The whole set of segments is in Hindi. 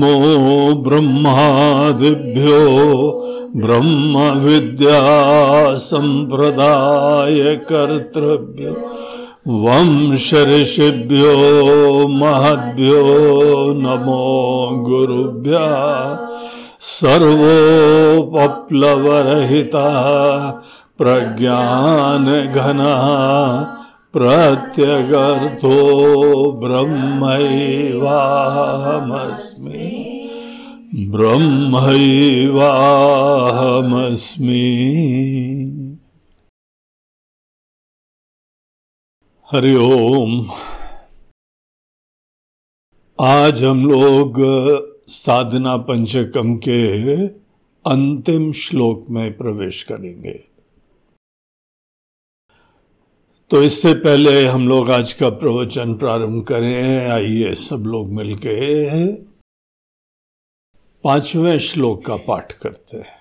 नमो ब्रह्मादिभ्यो ब्रह्म विद्या संप्रदाय कर्तृभ्यो वंश ऋषिभ्यो महद्भ्यो नमो गुरुभ्य सर्वोपप्लवरहिता प्रज्ञान घना प्रत्यगर्थो ब्रह्मैवाहमस्मि। ब्रह्मैवाहमस्मि। हरिओम आज हम लोग साधना पंचकम के अंतिम श्लोक में प्रवेश करेंगे। तो इससे पहले हम लोग आज का प्रवचन प्रारंभ करें। आइए सब लोग मिलके पाँचवें श्लोक का पाठ करते हैं।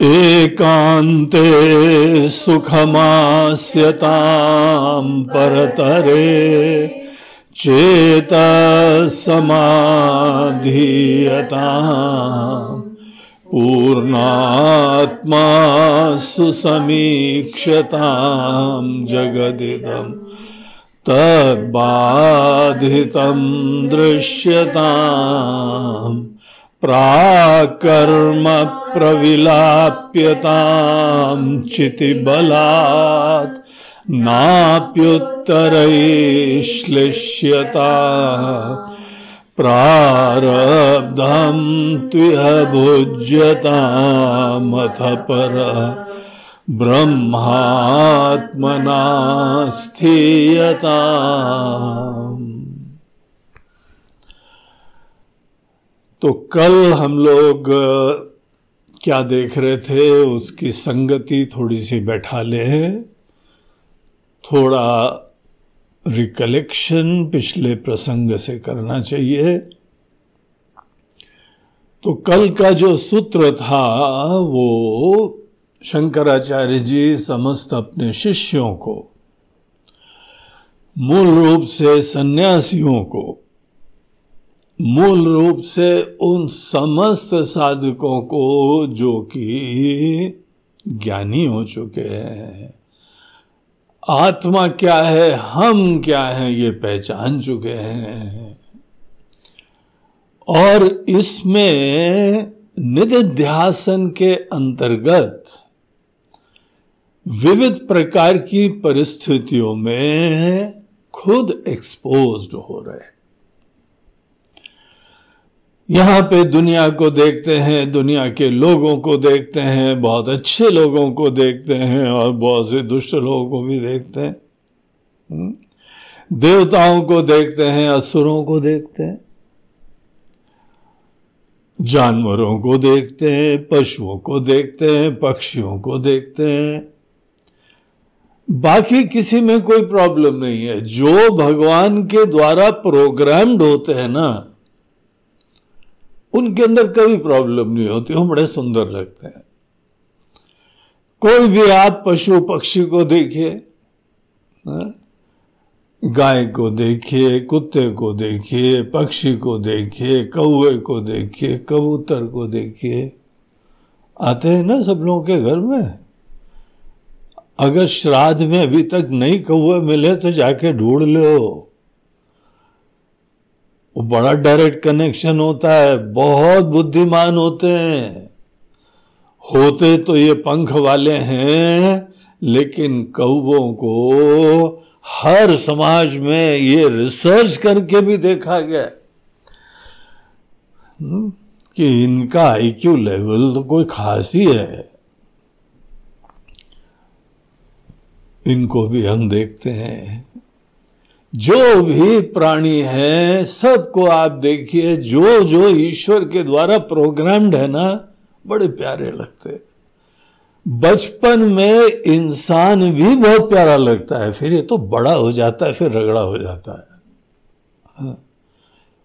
एकांते सुखमास्यताम परतरे चेत समाधीयता पूर्णात्मा सुसमीक्षतां जगदिदं तद्बाधितं दृश्यतां प्राकर्म प्रविलाप्यतां चितिबलात् नाप्युत्तरैश्लिष्यता। प्रारब्धं त्विह भुज्यतामथ पर ब्रह्मात्मना स्थीयता तो कल हम लोग क्या देख रहे थे? उसकी संगति थोड़ी सी बैठा ले। थोड़ा रिकलेक्शन पिछले प्रसंग से करना चाहिए। तो कल का जो सूत्र था, वो शंकराचार्य जी समस्त अपने शिष्यों को, मूल रूप से सन्यासियों को, मूल रूप से उन समस्त साधकों को जो कि ज्ञानी हो चुके हैं। आत्मा क्या है? हम क्या है? ये पहचान चुके हैं। और इसमें निधिध्यासन के अंतर्गत विविध प्रकार की परिस्थितियों में खुद एक्सपोज्ड हो रहे यहाँ पे दुनिया को देखते हैं, दुनिया के लोगों को देखते हैं, बहुत अच्छे लोगों को देखते हैं और बहुत से दुष्ट लोगों को भी देखते हैं। हम्म? देवताओं को देखते हैं, असुरों को देखते हैं, जानवरों को देखते हैं, पशुओं को देखते हैं, पक्षियों को देखते हैं। बाकी किसी में कोई प्रॉब्लम नहीं है। जो भगवान के द्वारा प्रोग्राम्ड होते हैं ना उनके अंदर कभी प्रॉब्लम नहीं होती, वो बड़े सुंदर लगते हैं कोई भी आप पशु पक्षी को देखिए हाँ? गाय को देखिए, कुत्ते को देखिए, पक्षी को देखिए कौए को देखिए, कबूतर को देखिए, आते हैं ना सब लोगों के घर में अगर श्राद्ध में अभी तक नहीं कौए मिले तो जाके ढूंढ लो वो बड़ा डायरेक्ट कनेक्शन होता है बहुत बुद्धिमान होते हैं। होते तो ये पंख वाले हैं लेकिन कौबों को हर समाज में ये रिसर्च करके भी देखा गया हम्म, कि इनका आईक्यू लेवल तो कोई खास ही है। इनको भी हम देखते हैं। जो भी प्राणी है, सबको आप देखिए जो जो ईश्वर के द्वारा प्रोग्राम्ड है ना, बड़े प्यारे लगते बचपन में इंसान भी बहुत प्यारा लगता है, फिर ये तो बड़ा हो जाता है, फिर रगड़ा हो जाता है। हाँ।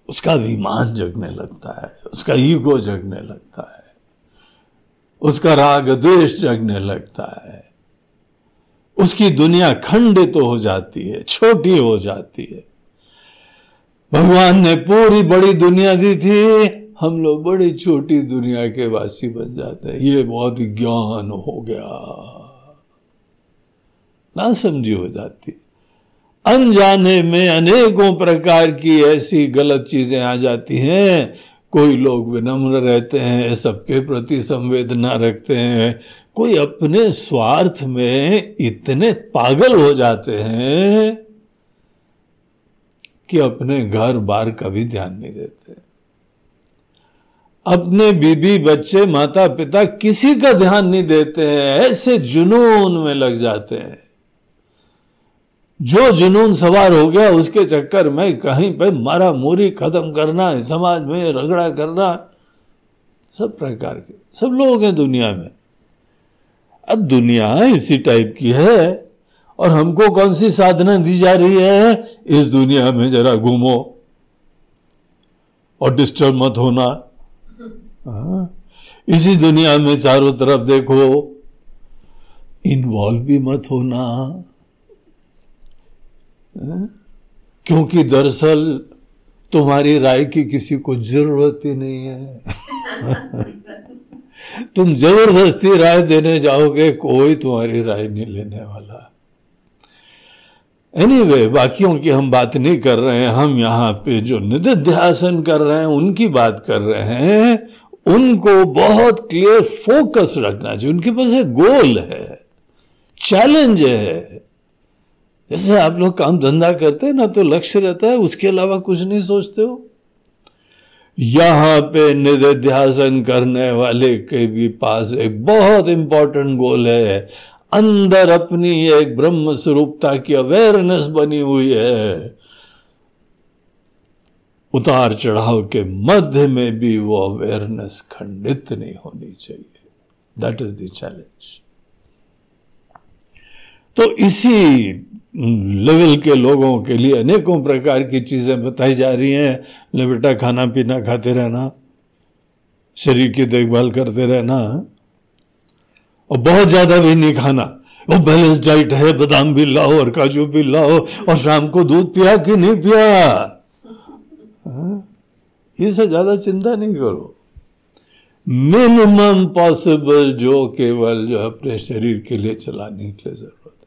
उसका अभिमान जगने लगता है, उसका ईगो जगने लगता है, उसका राग द्वेष जगने लगता है। उसकी दुनिया खंडित तो हो जाती है, छोटी हो जाती है। भगवान ने पूरी बड़ी दुनिया दी थी, हम लोग बड़ी छोटी दुनिया के वासी बन जाते हैं। ये बहुत ज्ञान हो गया। ना समझी हो जाती। अनजाने में अनेकों प्रकार की ऐसी गलत चीज़ें आ जाती हैं कोई लोग विनम्र रहते हैं, सबके प्रति संवेदना रखते हैं, कोई अपने स्वार्थ में इतने पागल हो जाते हैं कि अपने घर बार का भी ध्यान नहीं देते। अपने बीबी, बच्चे माता पिता किसी का ध्यान नहीं देते हैं, ऐसे जुनून में लग जाते हैं। जो जुनून सवार हो गया, उसके चक्कर में कहीं पे मारा मोरी खत्म करना, समाज में रगड़ा करना, सब प्रकार के, सब लोग हैं दुनिया में। अब दुनिया इसी टाइप की है, और हमको कौन सी साधना दी जा रही है? इस दुनिया में जरा घूमो, और डिस्टर्ब मत होना। हाँ? इसी दुनिया में चारों तरफ़ देखो इन्वॉल्व भी मत होना। क्योंकि दरअसल तुम्हारी राय की किसी को ज़रूरत ही नहीं है। तुम ज़बरदस्ती राय देने जाओगे कोई तुम्हारी राय नहीं लेने वाला। एनी anyway, बाकियों की हम बात नहीं कर रहे हैं हम यहाँ पे जो निधिध्यासन कर रहे हैं उनकी बात कर रहे हैं। उनको बहुत क्लियर फोकस रखना चाहिए उनके पास एक गोल है चैलेंज है। जैसे आप लोग काम धंधा करते हैं ना तो लक्ष्य रहता है, उसके अलावा कुछ नहीं सोचते हो। यहाँ पे निध्यासन करने वाले के भी पास एक बहुत इंपॉर्टेंट गोल है। अंदर अपनी एक ब्रह्म स्वरूपता की अवेयरनेस बनी हुई है। उतार चढ़ाव के मध्य में भी वो अवेयरनेस खंडित नहीं होनी चाहिए। दैट इज़ द चैलेंज तो इसी लेवल के लोगों के लिए अनेकों प्रकार की चीज़ें बताई जा रही हैं। ले बेटा खाना पीना खाते रहना, शरीर की देखभाल करते रहना, और बहुत ज़्यादा भी नहीं खाना। वो बैलेंस डाइट है, बादाम भी लाओ और काजू भी लाओ, और शाम को दूध पिया कि नहीं पिया? हाँ? ये से ज़्यादा चिंता नहीं करो। मिनिमम पॉसिबल जो केवल जो अपने शरीर के लिए चलाने के लिए ज़रूरत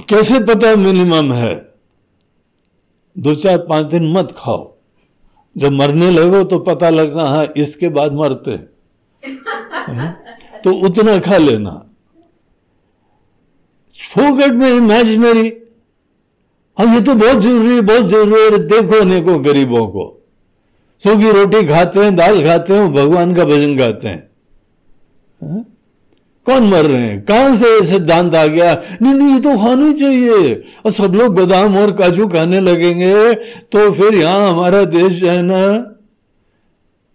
कैसे पता मिनिमम है? दो चार पाँच दिन मत खाओ। जब मरने लगो तो पता लगना, है, इसके बाद मरते तो उतना खा लेना। फोकट में इमेजिनरी हाँ ये तो बहुत ज़रूरी है, बहुत ज़रूरी है। देखो अनेकों गरीबों को। सूखी रोटी खाते हैं, दाल खाते हैं भगवान का भजन गाते हैं। हा? कौन मर रहे हैं? कहाँ से सिद्धांत आ गया? नहीं नहीं, ये तो खाना चाहिए। और सब लोग बादाम और काजू खाने लगेंगे। तो फिर यहाँ हमारा देश है ना,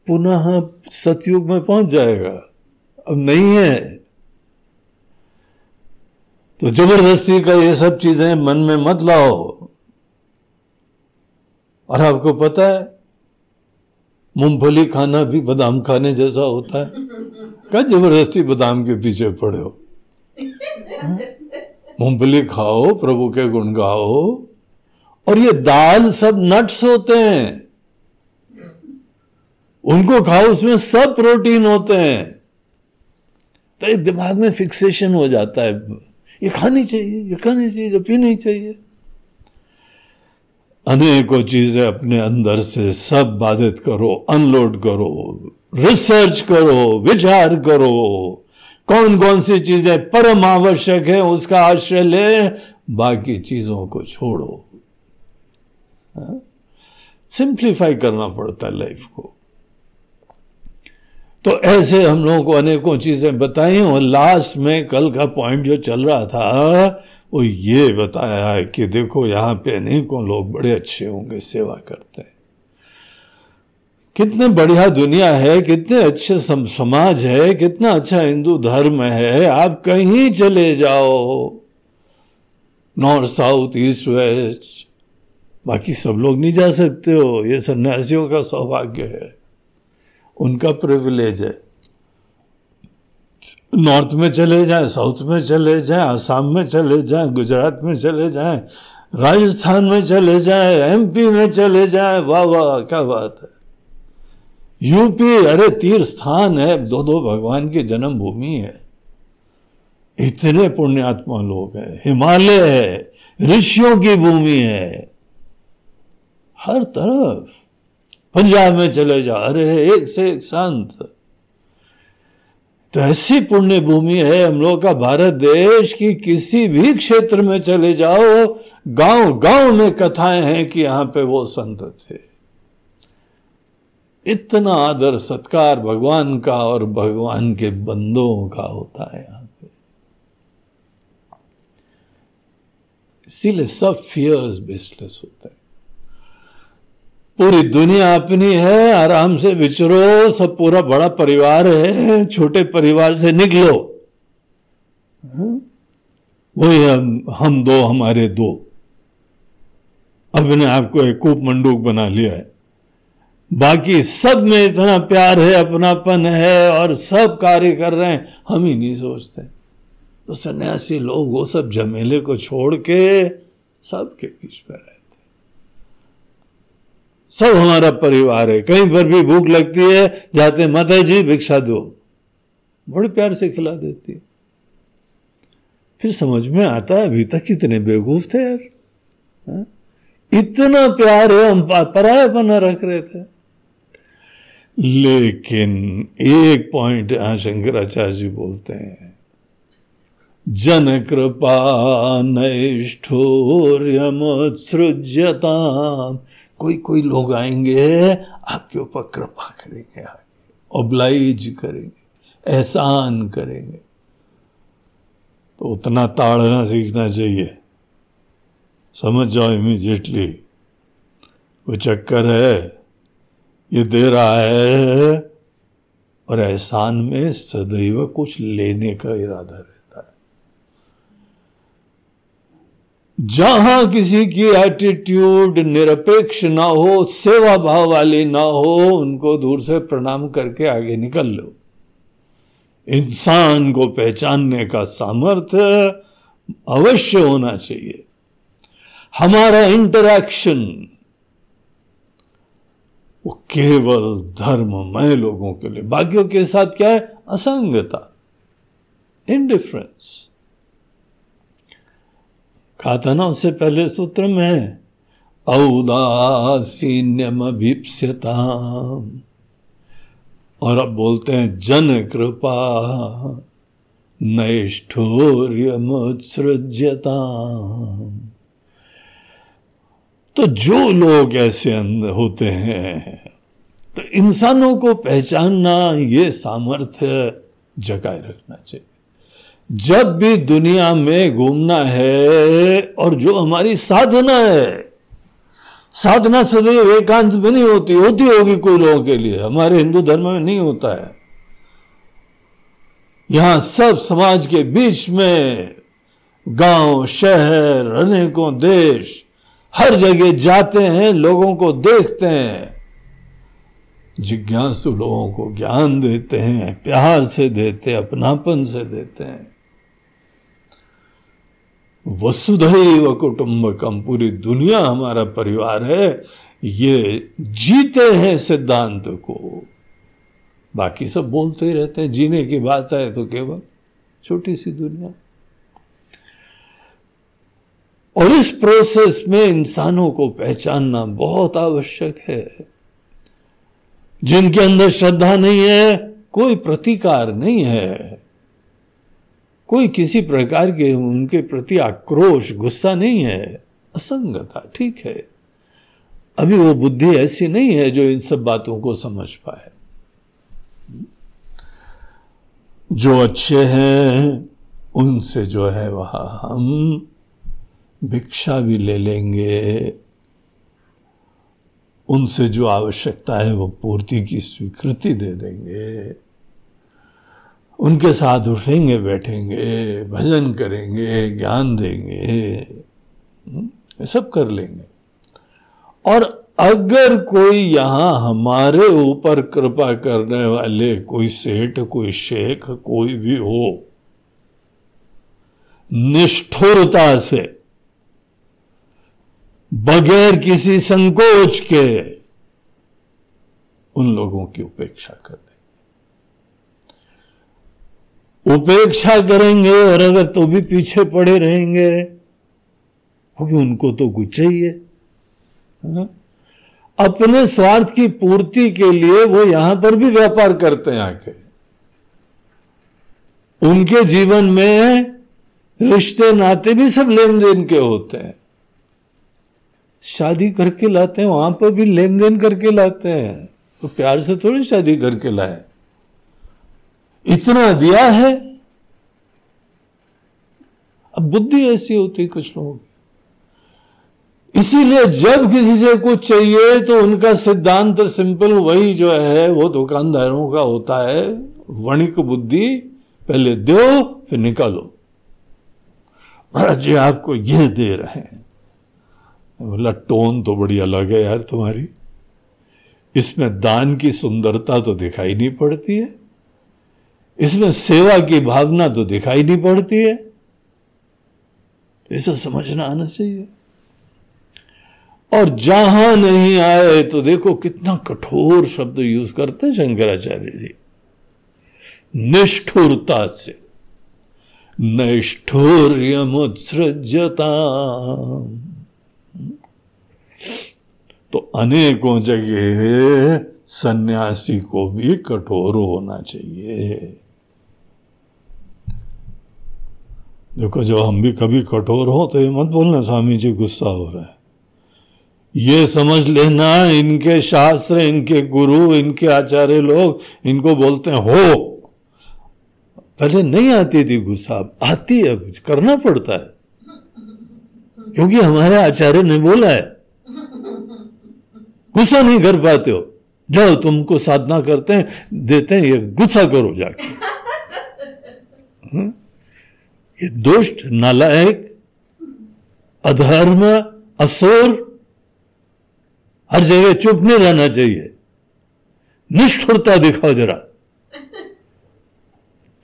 पुनः सतयुग में पहुँच जाएगा। अब नहीं है। तो ज़बरदस्ती का ये सब चीज़ें मन में मत लाओ। और आपको पता है, मूंगफली खाना भी बादाम खाने जैसा होता है। क्या ज़बरदस्ती बादाम के पीछे पड़े हो? मूंगफली खाओ, प्रभु के गुण गाओ। और ये दाल सब नट्स होते हैं। उनको खाओ, उसमें सब प्रोटीन होते हैं। तो ये दिमाग में फिक्सेशन हो जाता है। ये खानी चाहिए, ये खानी चाहिए, ये पीनी चाहिए। अनेकों चीज़ें अपने अंदर से सब बाधित करो अनलोड करो। रिसर्च करो, विचार करो। कौन कौन सी चीज़ें परम आवश्यक है, उसका आश्रय ले, बाकी चीज़ों को छोड़ो। सिंप्लीफाई करना पड़ता है लाइफ को। तो ऐसे हम लोगों को अनेकों चीज़ें बताई और लास्ट में कल का पॉइंट जो चल रहा था, वो ये बताया है कि देखो, यहाँ पे अनेकों लोग बड़े अच्छे होंगे, सेवा करते हैं। कितने बढ़िया दुनिया है, कितने अच्छे समाज है, कितना अच्छा हिंदू धर्म है, आप कहीं चले जाओ। नॉर्थ साउथ ईस्ट वेस्ट बाकी सब लोग नहीं जा सकते हो, ये सन्यासियों का सौभाग्य है, उनका प्रिविलेज है। नॉर्थ में चले जाएँ साउथ में चले जाएँ आसाम में चले जाएँ गुजरात में चले जाएँ राजस्थान में चले जाए एमपी में चले जाए, वाह वाह, क्या बात है। यूपी, अरे तीर्थ स्थान है, दो दो भगवान की जन्मभूमि है। इतने पुण्यात्मा लोग हैं, हिमालय है, ऋषियों की भूमि है। हर तरफ़, पंजाब में चले जा, अरे एक से एक संत। तो ऐसी पुण्य भूमि है, हम लोग का भारत देश की किसी भी क्षेत्र में चले जाओ गाँव गाँव में कथाएँ हैं कि यहाँ पे वो संत थे। इतना आदर सत्कार भगवान का और भगवान के बंदों का होता है यहाँ पे। इसीलिए सब फियर्स बेसलेस होते हैं। पूरी दुनिया अपनी है, आराम से विचरो सब पूरा बड़ा परिवार है, छोटे परिवार से निकलो। हाँ? वही हम हम दो, हमारे दो। अपने आप को एक कूप मंडूक बना लिया है। बाकी सब में इतना प्यार है, अपनापन है और सब कार्य कर रहे हैं। हम ही नहीं सोचते। तो सन्यासी लोग वो सब जमेले को छोड़ के सबके बीच में रहते सब हमारा परिवार है। कहीं पर भी भूख लगती है, जाते माता जी, भिक्षा दो। बड़े प्यार से खिला देती है। फिर समझ में आता है, अभी तक इतने बेवकूफ़ थे यार। हा? इतना प्यार है, हम परायापना रख रहे थे। लेकिन एक पॉइंट यहाँ शंकराचार्य जी बोलते हैं। जन कृपा नैष्ठोर्यमोत्सृज्यता कोई कोई लोग आएँगे, आपके ऊपर कृपा करेंगे आगे ओब्लाइज करेंगे, एहसान करेंगे। तो उतना ताड़ना सीखना चाहिए। समझ जाओ इमीजिएटली वो चक्कर है? ये दे रहा है। और एहसान में सदैव कुछ लेने का इरादा रहता है। जहाँ किसी की एटीट्यूड निरपेक्ष ना हो, सेवा भाव वाली ना हो, उनको दूर से प्रणाम करके आगे निकल लो। इंसान को पहचानने का सामर्थ्य अवश्य होना चाहिए। हमारा इंटरैक्शन वो केवल धर्ममय लोगों के लिए। बाकियों के साथ क्या है? असंगता। इनडिफरेंस कहा था ना उससे पहले सूत्र में औदासीन्यम अभिप्स्यता और अब बोलते हैं जन कृपा नैष्ठोर्यमुत्सृज्यता तो जो लोग ऐसे होते हैं तो इंसानों को पहचानना ये सामर्थ्य जगाए रखना चाहिए। जब भी दुनिया में घूमना है और जो हमारी साधना है, साधना सदैव एकांत में नहीं होती होती होगी कोई लोगों के लिए। हमारे हिंदू धर्म में नहीं होता है। यहाँ सब समाज के बीच में गाँव, शहर, अनेकों देश हर जगह जाते हैं, लोगों को देखते हैं। जिज्ञासु लोगों को ज्ञान देते हैं, प्यार से देते हैं, अपनापन से देते हैं। वसुधैव कुटुंबकम पूरी दुनिया हमारा परिवार है, ये जीते हैं सिद्धांत को। बाकी सब बोलते ही रहते हैं, जीने की बात है तो केवल छोटी सी दुनिया। और इस प्रोसेस में इंसानों को पहचानना बहुत आवश्यक है। जिनके अंदर श्रद्धा नहीं है, कोई प्रतिकार नहीं है। कोई किसी प्रकार के उनके प्रति आक्रोश, गुस्सा नहीं है। असंगता, ठीक है। अभी वो बुद्धि ऐसी नहीं है जो इन सब बातों को समझ पाए। जो अच्छे हैं, उनसे जो है वह हम भिक्षा भी ले लेंगे। उनसे जो आवश्यकता है वो पूर्ति की स्वीकृति दे देंगे। उनके साथ उठेंगे बैठेंगे भजन करेंगे ज्ञान देंगे हम्म, सब कर लेंगे। और अगर कोई यहाँ हमारे ऊपर कृपा करने वाले कोई सेठ कोई शेख कोई भी हो निष्ठुरता से बगैर किसी संकोच के उन लोगों की उपेक्षा कर देंगे। उपेक्षा करेंगे और अगर तो भी पीछे पड़े रहेंगे, क्योंकि उनको तो कुछ चाहिए? अपने स्वार्थ की पूर्ति के लिए वो यहाँ पर भी व्यापार करते हैं आके। उनके जीवन में रिश्ते, नाते भी सब लेन देन के होते हैं। शादी करके लाते हैं, वहाँ पर भी लेन देन करके लाते हैं। तो प्यार से थोड़ी शादी करके लाए। इतना दिया है। अब बुद्धि ऐसी होती कुछ लोगों की। इसीलिए जब किसी से कुछ चाहिए तो उनका सिद्धांत सिंपल वही जो है, वो दुकानदारों का होता है। वणिक बुद्धि, पहले दो, फिर निकालो। महाराज जी आपको ये दे रहे हैं। बोला, टोन तो बड़ी अलग है यार तुम्हारी। इसमें दान की सुंदरता तो दिखाई नहीं पड़ती है। इसमें सेवा की भावना तो दिखाई नहीं पड़ती है। ऐसा समझना आना चाहिए। और जहाँ नहीं आए तो देखो कितना कठोर शब्द यूज़ करते हैं शंकराचार्य जी। निष्ठुरता से। नैष्ठुर्यमुत्सृजता तो अनेकों जगह सन्यासी को भी कठोर होना चाहिए। देखो जब हम भी कभी कठोर हो तो ये मत बोलना, स्वामी जी, गुस्सा हो रहा है। ये समझ लेना, इनके शास्त्र, इनके गुरु, इनके आचार्य लोग इनको बोलते हैं, हो। पहले नहीं आती थी गुस्सा आती है, करना पड़ता है। क्योंकि हमारे आचार्य ने बोला है गुस्सा नहीं कर पाते हो। जाओ, तुमको साधना करते हैं, देते हैं, ये गुस्सा करो जाके। हम्म? ये दुष्ट, नालायक, अधर्म, असुर, हर जगह चुप नहीं रहना चाहिए। निष्ठुरता दिखाओ जरा।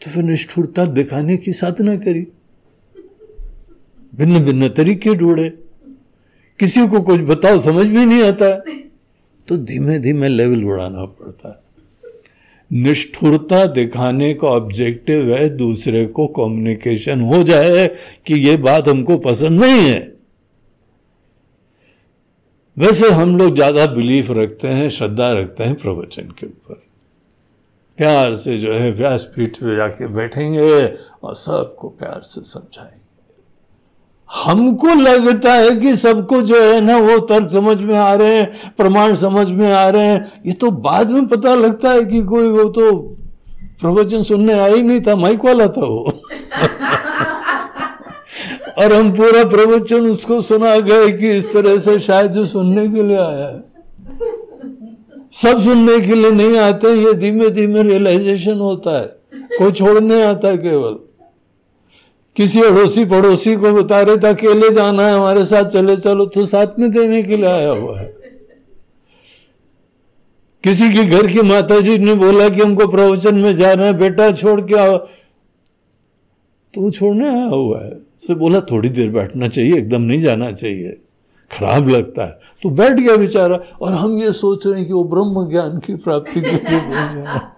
तो फिर निष्ठुरता दिखाने की साधना करी। भिन्न भिन्न तरीके ढूंढे। किसी को कुछ बताओ, समझ भी नहीं आता। तो धीमे धीमे लेवल बढ़ाना पड़ता है। निष्ठुरता दिखाने का ऑब्जेक्टिव है, दूसरे को कम्युनिकेशन हो जाए कि ये बात हमको पसंद नहीं है। वैसे हम लोग ज़्यादा बिलीफ रखते हैं, श्रद्धा रखते हैं प्रवचन के ऊपर। प्यार से जो है व्यासपीठ पे जाके बैठेंगे और सबको प्यार से समझाएँगे। हमको लगता है कि सबको जो है ना वो तर्क समझ में आ रहे हैं, प्रमाण समझ में आ रहे हैं। ये तो बाद में पता लगता है कि कोई वो तो प्रवचन सुनने आया ही नहीं था, माइक वाला था वो। और हम पूरा प्रवचन उसको सुना गए कि इस तरह से शायद जो सुनने के लिए आया है। सब सुनने के लिए नहीं आते, ये धीमे धीमे रियलाइजेशन होता है। कोई छोड़ने आता है केवल। किसी अड़ोसी पड़ोसी को बता रहे थे, अकेले जाना है, हमारे साथ चले, चलो तो साथ में देने के लिए आया हुआ है। किसी के घर की माता जी ने बोला कि हमको प्रवचन में जा जाना है, बेटा छोड़ के आओ। तो छोड़ने आया हुआ है। से बोला, थोड़ी देर बैठना चाहिए, एकदम नहीं जाना चाहिए। खराब लगता है। तो बैठ गया बेचारा, और हम ये सोच रहे हैं कि वो ब्रह्म ज्ञान की प्राप्ति के लिए पहुँच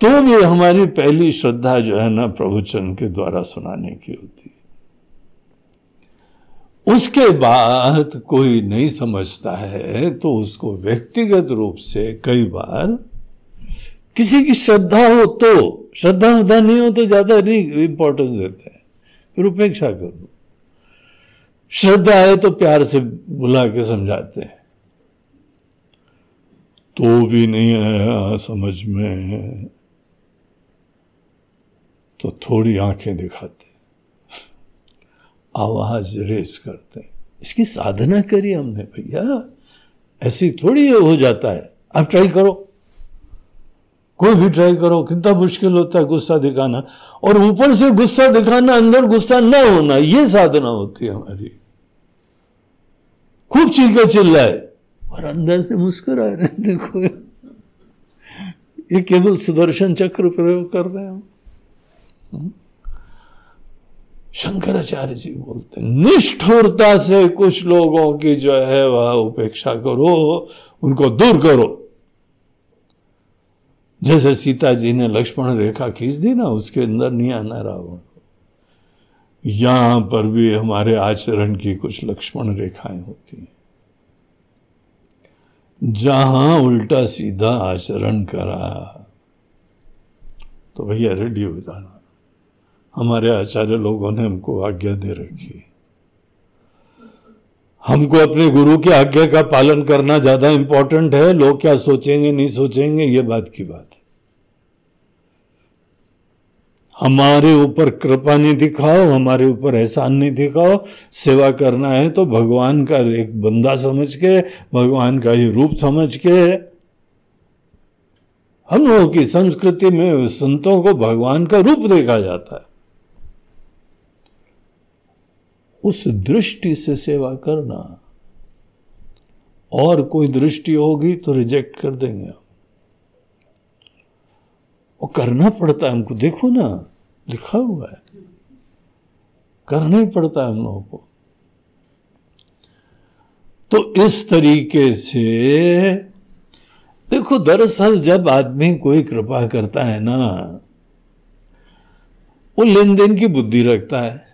तो भी हमारी पहली श्रद्धा जो है ना प्रभुचन के द्वारा सुनाने की होती है। उसके बाद कोई नहीं समझता है तो उसको व्यक्तिगत रूप से कई बार किसी की श्रद्धा हो तो श्रद्धा उदा नहीं हो तो ज़्यादा नहीं इंपॉर्टेंस देते हैं। फिर उपेक्षा कर दो श्रद्धा है तो प्यार से बुला के समझाते हैं। तो भी नहीं आया समझ में तो थोड़ी आँखें दिखाते आवाज़ रेस करते इसकी साधना करी हमने, भैया। ऐसी थोड़ी हो जाता है। आप ट्राई करो। कोई भी ट्राई करो। कितना मुश्किल होता है गुस्सा दिखाना। और ऊपर से गुस्सा दिखाना, अंदर गुस्सा न होना, ये साधना होती है हमारी। खूब चीखा चिल्लाए। और अंदर से मुस्कुरा रहे देखो। ये केवल सुदर्शन चक्र प्रयोग कर रहे हो शंकराचार्य जी बोलते, निष्ठुरता से कुछ लोगों की जो है वह उपेक्षा करो, उनको दूर करो। जैसे सीता जी ने लक्ष्मण रेखा खींच दी ना, उसके अंदर नहीं आना रावण को यहाँ पर भी हमारे आचरण की कुछ लक्ष्मण रेखाएँ होती हैं। जहाँ उल्टा सीधा आचरण करा तो भैया रेडी हो जाना। हमारे आचार्य लोगों ने हमको आज्ञा दे रखी हमको अपने गुरु की आज्ञा का पालन करना ज़्यादा इंपॉर्टेंट है। लोग क्या सोचेंगे, नहीं सोचेंगे, ये बात की बात है। हमारे ऊपर कृपा नहीं दिखाओ, हमारे ऊपर एहसान नहीं दिखाओ। सेवा करना है तो भगवान का एक बंदा समझ के, भगवान का ही रूप समझ के, हम लोगों की संस्कृति में संतों को भगवान का रूप देखा जाता है। उस दृष्टि से सेवा करना। और कोई दृष्टि होगी तो रिजेक्ट कर देंगे हम। वो करना पड़ता है हमको। देखो ना, लिखा हुआ है। करना ही पड़ता है हम लोगों को। तो इस तरीके से, देखो दरअसल जब आदमी कोई कृपा करता है ना, वो लेन देन की बुद्धि रखता है।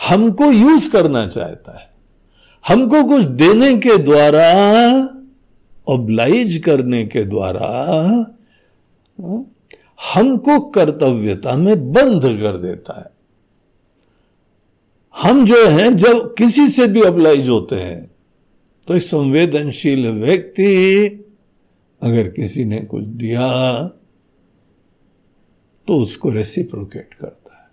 हमको यूज़ करना चाहता है। हमको कुछ देने के द्वारा ओब्लाइज करने के द्वारा, हमको कर्तव्यता में बंद कर देता है। हम जो हैं, जब किसी से भी अप्लाइज होते हैं तो एक संवेदनशील व्यक्ति अगर किसी ने कुछ दिया तो उसको रेसिप्रोकेट करता है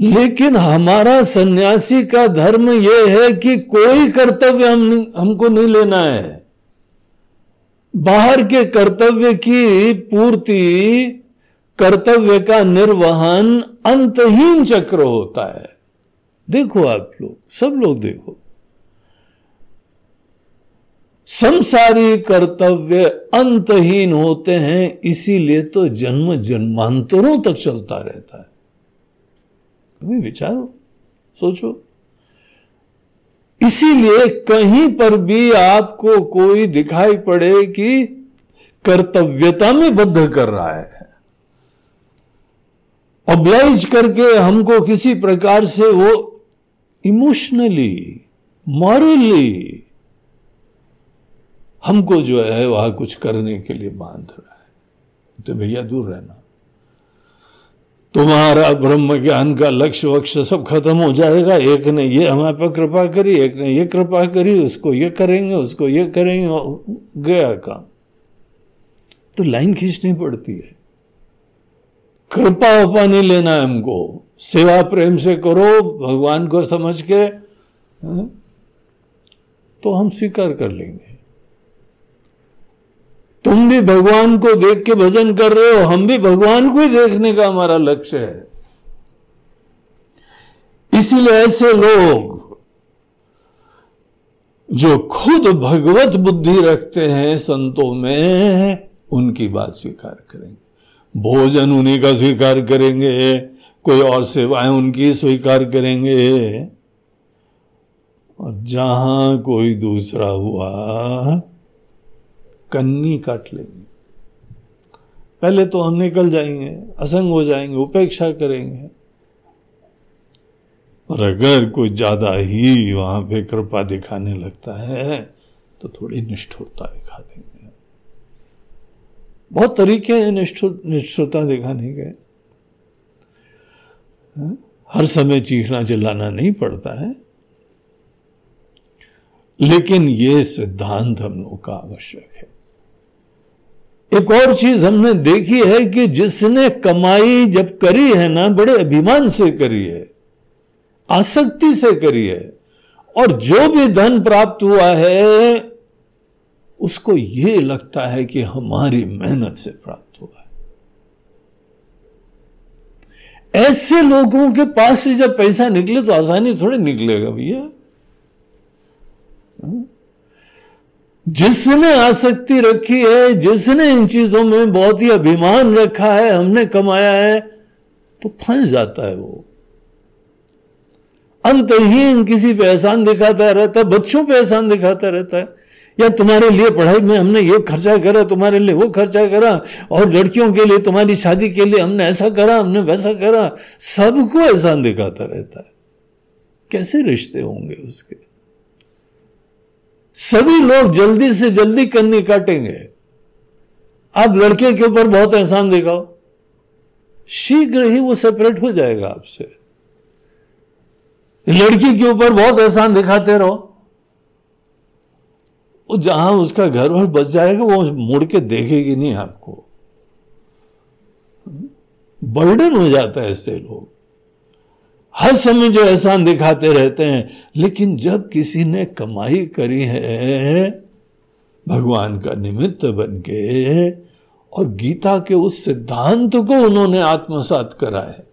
लेकिन हमारा सन्यासी का धर्म यह है कि कोई कर्तव्य हम हमको नहीं लेना है। बाहर के कर्तव्य की पूर्ति, कर्तव्य का निर्वहन अंतहीन चक्र होता है। देखो आप लोग, सब लोग देखो। संसारी कर्तव्य अंतहीन होते हैं, इसीलिए तो जन्म जन्मांतरों तक चलता रहता है। कभी विचारो, सोचो। इसीलिए कहीं पर भी आपको कोई दिखाई पड़े कि कर्तव्यता में बद्ध कर रहा है। ऑब्लाइज करके हमको किसी प्रकार से वो इमोशनली मॉरली हमको जो है वह कुछ करने के लिए बाँध रहा है। तो भैया दूर रहना। तुम्हारा ब्रह्म ज्ञान का लक्ष्य वक्ष सब खत्म हो जाएगा। एक ने ये हमारे पर कृपा करी, एक ने ये कृपा करी, उसको ये करेंगे, उसको ये करेंगे गया काम। तो लाइन खींचनी पड़ती है। कृपा उपा नहीं लेना है हमको। सेवा प्रेम से करो, भगवान को समझ के हाँ? तो हम स्वीकार कर लेंगे। तुम भी भगवान को देख के भजन कर रहे हो, हम भी भगवान को ही देखने का हमारा लक्ष्य है। इसीलिए ऐसे लोग जो खुद भगवत बुद्धि रखते हैं, संतों में उनकी बात स्वीकार करेंगे। भोजन उन्हीं का स्वीकार करेंगे, कोई और सेवाएँ उनकी स्वीकार करेंगे। और जहाँ कोई दूसरा हुआ कन्नी काट लेंगे। पहले तो हम निकल जाएँगे, असंग हो जाएँगे, उपेक्षा करेंगे। और अगर कोई ज़्यादा ही वहाँ पे कृपा दिखाने लगता है तो थोड़ी निष्ठुरता दिखा देंगे। बहुत तरीके हैं निष्ठुर निष्ठुरता दिखाने के। हाँ? हर समय चीखना चिल्लाना नहीं पड़ता है। लेकिन ये सिद्धांत हम लोग का आवश्यक है। एक और चीज़ हमने देखी है कि जिसने कमाई जब करी है ना, बड़े अभिमान से करी है, आसक्ति से करी है, और जो भी धन प्राप्त हुआ है, उसको यह लगता है कि हमारी मेहनत से प्राप्त हुआ है ऐसे लोगों के पास से जब पैसा निकले तो आसानी थोड़ी निकलेगा भैया? जिसने आसक्ति रखी है, जिसने इन चीज़ों में बहुत ही अभिमान रखा है, हमने कमाया है तो फंस जाता है वो। अंतहीन किसी पे एहसान दिखाता रहता है, बच्चों पे एहसान दिखाता रहता है। या तुम्हारे लिए पढ़ाई में हमने ये खर्चा करा, तुम्हारे लिए वो खर्चा करा, और लड़कियों के लिए, तुम्हारी शादी के लिए हमने ऐसा करा, हमने वैसा करा, सबको एहसान दिखाता रहता है। कैसे रिश्ते होंगे उसके? सभी लोग जल्दी से जल्दी कन्नी काटेंगे। आप लड़के के ऊपर बहुत एहसान दिखाओ। शीघ्र ही वो सेपरेट हो जाएगा आपसे। लड़की के ऊपर बहुत एहसान दिखाते रहो। वो जहाँ उसका घर वर बच जाएगा, वो मुड़ के देखेगी नहीं आपको। बर्डन हो जाता है ऐसे लोग। हर समय जो एहसान दिखाते रहते हैं, लेकिन जब किसी ने कमाई करी है, भगवान का निमित्त बन के और गीता के उस सिद्धांत को उन्होंने आत्मसात करा है,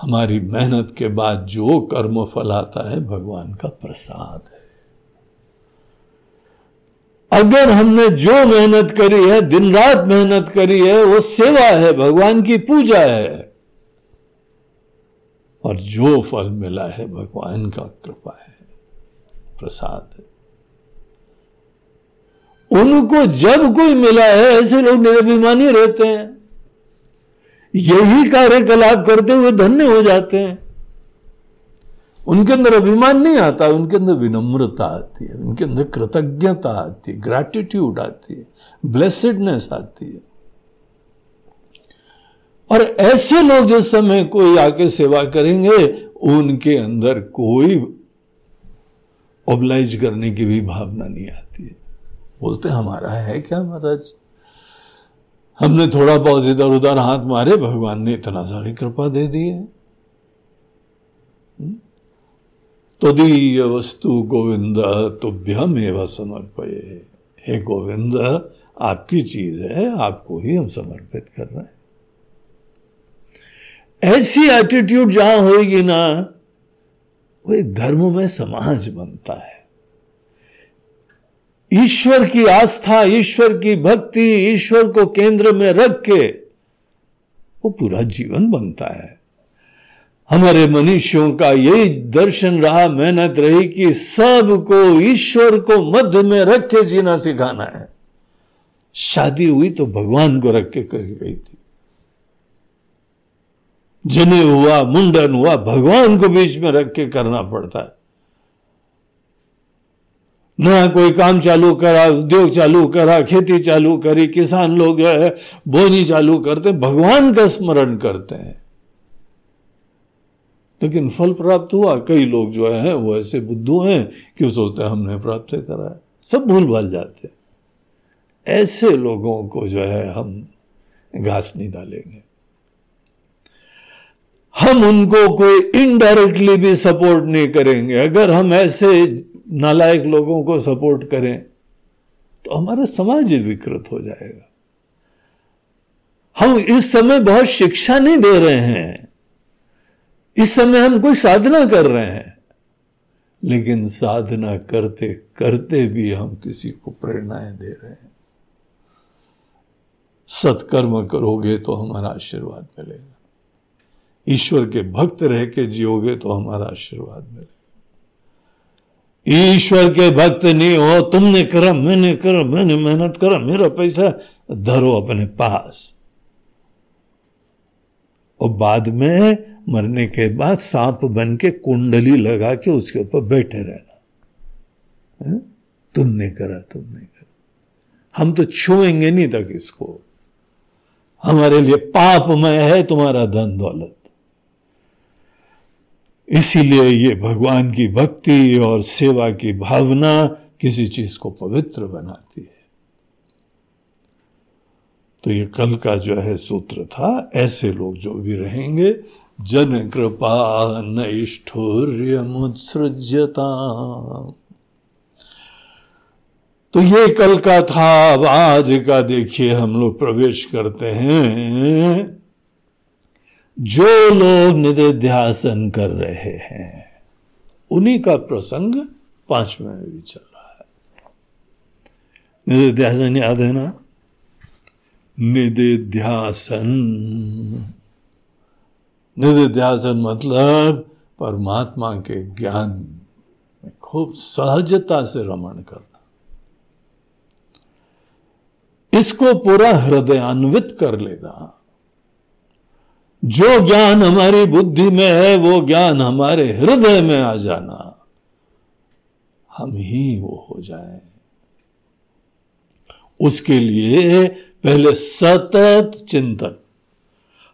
हमारी मेहनत के बाद जो कर्म फल आता है, भगवान का प्रसाद है। अगर हमने जो मेहनत करी है, दिन रात मेहनत करी है, वो सेवा है, भगवान की पूजा है। और जो फल मिला है भगवान का कृपा है, प्रसाद है। उनको जब कोई मिला है, ऐसे लोग निरभिमानी रहते हैं। यही कार्यकलाप करते हुए धन्य हो जाते हैं। उनके अंदर अभिमान नहीं आता, उनके अंदर विनम्रता आती है, उनके अंदर कृतज्ञता आती है ग्रैटिट्यूड आती है ब्लेसिडनेस आती है। और ऐसे लोग जिस समय कोई आके सेवा करेंगे, उनके अंदर कोई ओबलाइज करने की भी भावना नहीं आती है। बोलते, हमारा है क्या महाराज? हमने थोड़ा बहुत इधर उधर हाथ मारे, भगवान ने इतना सारी कृपा दे दी है। तदीय वस्तु गोविंद, तुभ्यम एवं समर्पय। हे गोविंद, आपकी चीज़ है, आपको ही हम समर्पित कर रहे हैं। ऐसी एटीट्यूड जहाँ होगी ना, वो एक धर्म में समाज बनता है। ईश्वर की आस्था, ईश्वर की भक्ति, ईश्वर को केंद्र में रख के वो पूरा जीवन बनता है। हमारे मनुष्यों का यही दर्शन रहा, मेहनत रही कि सबको ईश्वर को मध्य में रख के जीना सिखाना है। शादी हुई तो भगवान को रख के करी गई थी। जने हुआ, मुंडन हुआ, भगवान को बीच में रख के करना पड़ता है। नया कोई काम चालू करा, उद्योग चालू करा, खेती चालू करी, किसान लोग है, बोनी चालू करते, भगवान का स्मरण करते हैं। लेकिन फल प्राप्त हुआ, कई लोग जो है, वो ऐसे बुद्धू हैं कि सोचते हैं, हमने प्राप्त करा है। सब भूल भाल जाते हैं। ऐसे लोगों को जो है, हम घास नहीं डालेंगे। हम उनको कोई इनडायरेक्टली भी सपोर्ट नहीं करेंगे। अगर हम ऐसे नालायक लोगों को सपोर्ट करें तो हमारा समाज ही विकृत हो जाएगा। हम इस समय बहुत शिक्षा नहीं दे रहे हैं। इस समय हम कोई साधना कर रहे हैं। लेकिन साधना करते करते भी हम किसी को प्रेरणाएँ दे रहे हैं। सत्कर्म करोगे तो हमारा आशीर्वाद मिलेगा। ईश्वर के भक्त रह के जियोगे तो हमारा आशीर्वाद मिलेगा। ईश्वर के भक्त नहीं हो, तुमने करा, मैंने करा, मैंने मेहनत करा, मेरा पैसा, धरो अपने पास। और बाद में मरने के बाद सांप बन के कुंडली लगा के उसके ऊपर बैठे रहना। तुमने करा तुमने करा। हम तो छुएँगे नहीं तक इसको। हमारे लिए पापमय है, तुम्हारा धन दौलत। इसीलिए ये भगवान की भक्ति और सेवा की भावना किसी चीज़ को पवित्र बनाती है। तो ये कल का जो है सूत्र था, ऐसे लोग जो भी रहेंगे, जन कृपा नैष्ठुर्य मुत्सृजता तो ये कल का था, अब आज का देखिए हम लोग प्रवेश करते हैं। जो लोग निधिध्यासन कर रहे हैं, उन्हीं का प्रसंग पाँचवें में भी चल रहा है। निधिध्यासन याद है ना? निधिध्यासन। निधिध्यासन मतलब परमात्मा के ज्ञान में खूब सहजता से रमण करना। इसको पूरा हृदयान्वित कर लेना। जो ज्ञान हमारी बुद्धि में है, वो ज्ञान हमारे हृदय में आ जाना। हम ही वो हो जाए। उसके लिए पहले सतत चिंतन,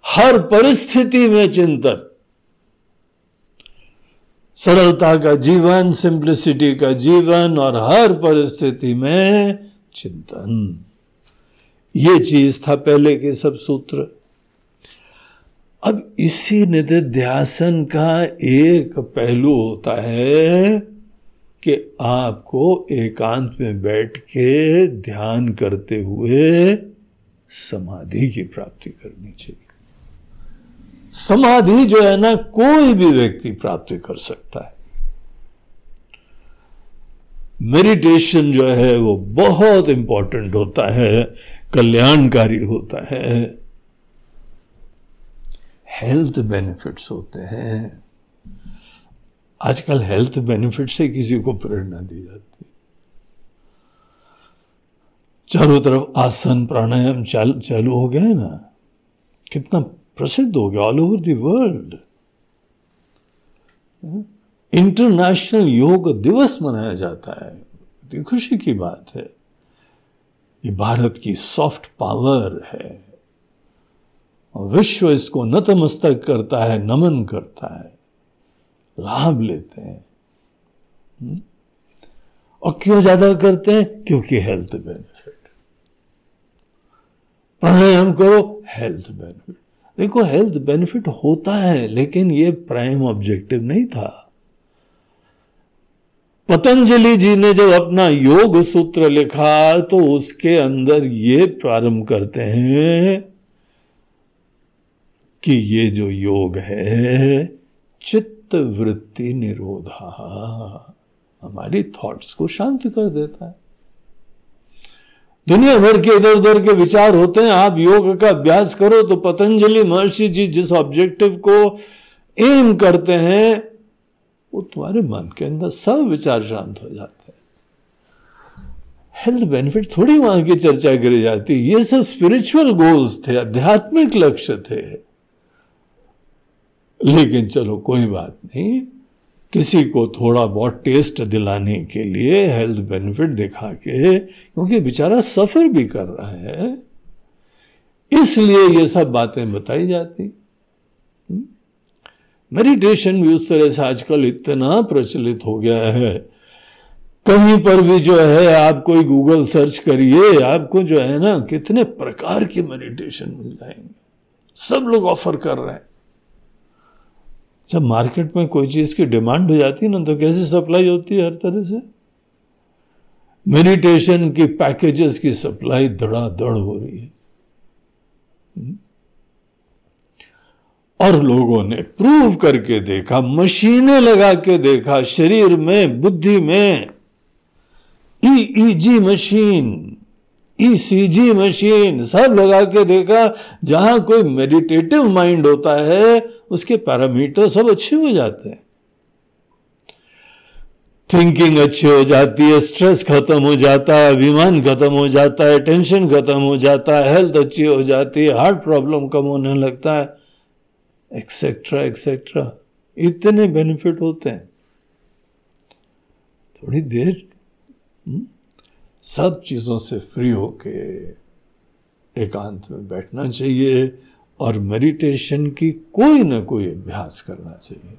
हर परिस्थिति में चिंतन। सरलता का जीवन सिंप्लिसिटी का जीवन और हर परिस्थिति में चिंतन। ये चीज़ था पहले के सब सूत्र। अब इसी निधिध्यासन का एक पहलू होता है कि आपको एकांत में बैठ के ध्यान करते हुए समाधि की प्राप्ति करनी चाहिए। समाधि जो है ना, कोई भी व्यक्ति प्राप्त कर सकता है। मेडिटेशन जो है वो बहुत इंपॉर्टेंट होता है, कल्याणकारी होता है। हेल्थ बेनिफिट्स होते हैं। आजकल हेल्थ बेनिफिट से किसी को प्रेरणा दी जाती चारों तरफ़ आसन प्राणायाम चाल, चालू हो गया है ना? कितना प्रसिद्ध हो गया all over the world international योग दिवस मनाया जाता है। खुशी की बात है। ये भारत की सॉफ्ट पावर है। विश्व इसको नतमस्तक करता है, नमन करता है, लाभ लेते हैं। हम्म? और क्यों ज़्यादा करते हैं? क्योंकि हेल्थ बेनिफिट प्राणायाम करो हेल्थ बेनिफिट देखो हेल्थ बेनिफिट होता है, लेकिन ये प्राइम ऑब्जेक्टिव नहीं था। पतंजलि जी ने जब अपना योग सूत्र लिखा तो उसके अंदर ये प्रारंभ करते हैं कि ये जो योग है चित्त वृत्ति निरोधा हमारी थॉट्स को शांत कर देता है। दुनिया भर के इधर उधर के विचार होते हैं, आप योग का अभ्यास करो तो पतंजलि महर्षि जी जिस ऑब्जेक्टिव को एम करते हैं, वो तुम्हारे मन के अंदर सब विचार शांत हो जाते हैं। हेल्थ बेनिफिट थोड़ी वहाँ की चर्चा करी जाती, ये सब स्पिरिचुअल गोल्स थे, आध्यात्मिक लक्ष्य थे। लेकिन चलो कोई बात नहीं, किसी को थोड़ा बहुत टेस्ट दिलाने के लिए हेल्थ बेनिफिट दिखा के, क्योंकि बेचारा सफ़र भी कर रहा है, इसलिए ये सब बातें बताई जाती। मेडिटेशन भी उस तरह से आजकल इतना प्रचलित हो गया है। कहीं पर भी जो है, आप कोई गूगल सर्च करिए, आपको जो है ना, कितने प्रकार के मेडिटेशन मिल जाएँगे। सब लोग ऑफ़र कर रहे हैं। जब मार्केट में कोई चीज़ की डिमांड हो जाती है ना तो कैसे सप्लाई होती है हर तरह से? मेडिटेशन की पैकेजेस की सप्लाई धड़ाधड़ हो रही है। हम्म। और लोगों ने प्रूव करके देखा, मशीनें लगा के देखा, शरीर में, बुद्धि में। ईईजी मशीन ईसीजी मशीन सब लगा के देखा, जहाँ कोई मेडिटेटिव माइंड होता है उसके पैरामीटर सब अच्छे हो जाते हैं। थिंकिंग अच्छी हो जाती है स्ट्रेस खत्म हो जाता है अभिमान खत्म हो जाता है टेंशन खत्म हो जाता है हेल्थ अच्छी हो जाती है हार्ट प्रॉब्लम कम होने लगता है एक्सेट्रा एक्सेट्रा इतने बेनिफिट होते हैं। थोड़ी देर? हम्म, सब चीज़ों से फ्री होके एकांत में बैठना चाहिए। और मेडिटेशन की कोई ना कोई अभ्यास करना चाहिए।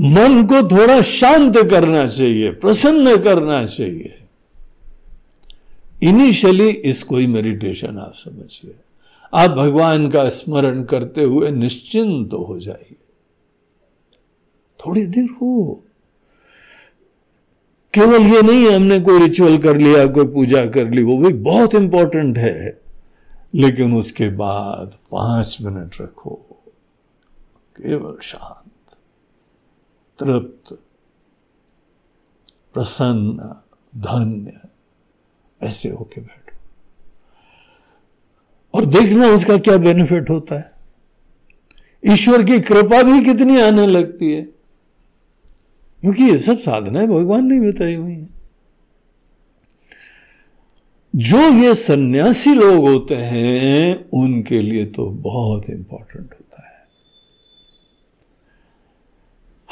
मन को थोड़ा शांत करना चाहिए, प्रसन्न करना चाहिए। इनिशियली इसको ही मेडिटेशन आप समझिए। आप भगवान का स्मरण करते हुए निश्चिंत तो हो जाइए। थोड़ी देर हो। केवल ये नहीं, हमने कोई रिचुअल कर लिया, कोई पूजा कर ली, वो भी बहुत इंपॉर्टेंट है। लेकिन उसके बाद पाँच मिनट रखो। केवल शांत, तृप्त, प्रसन्न, धन्य, ऐसे होके बैठो। और देखना उसका क्या बेनिफिट होता है। ईश्वर की कृपा भी कितनी आने लगती है। क्योंकि ये सब साधनाएँ भगवान ने बताई हुई है। जो ये सन्यासी लोग होते हैं, उनके लिए तो बहुत इंपॉर्टेंट होता है।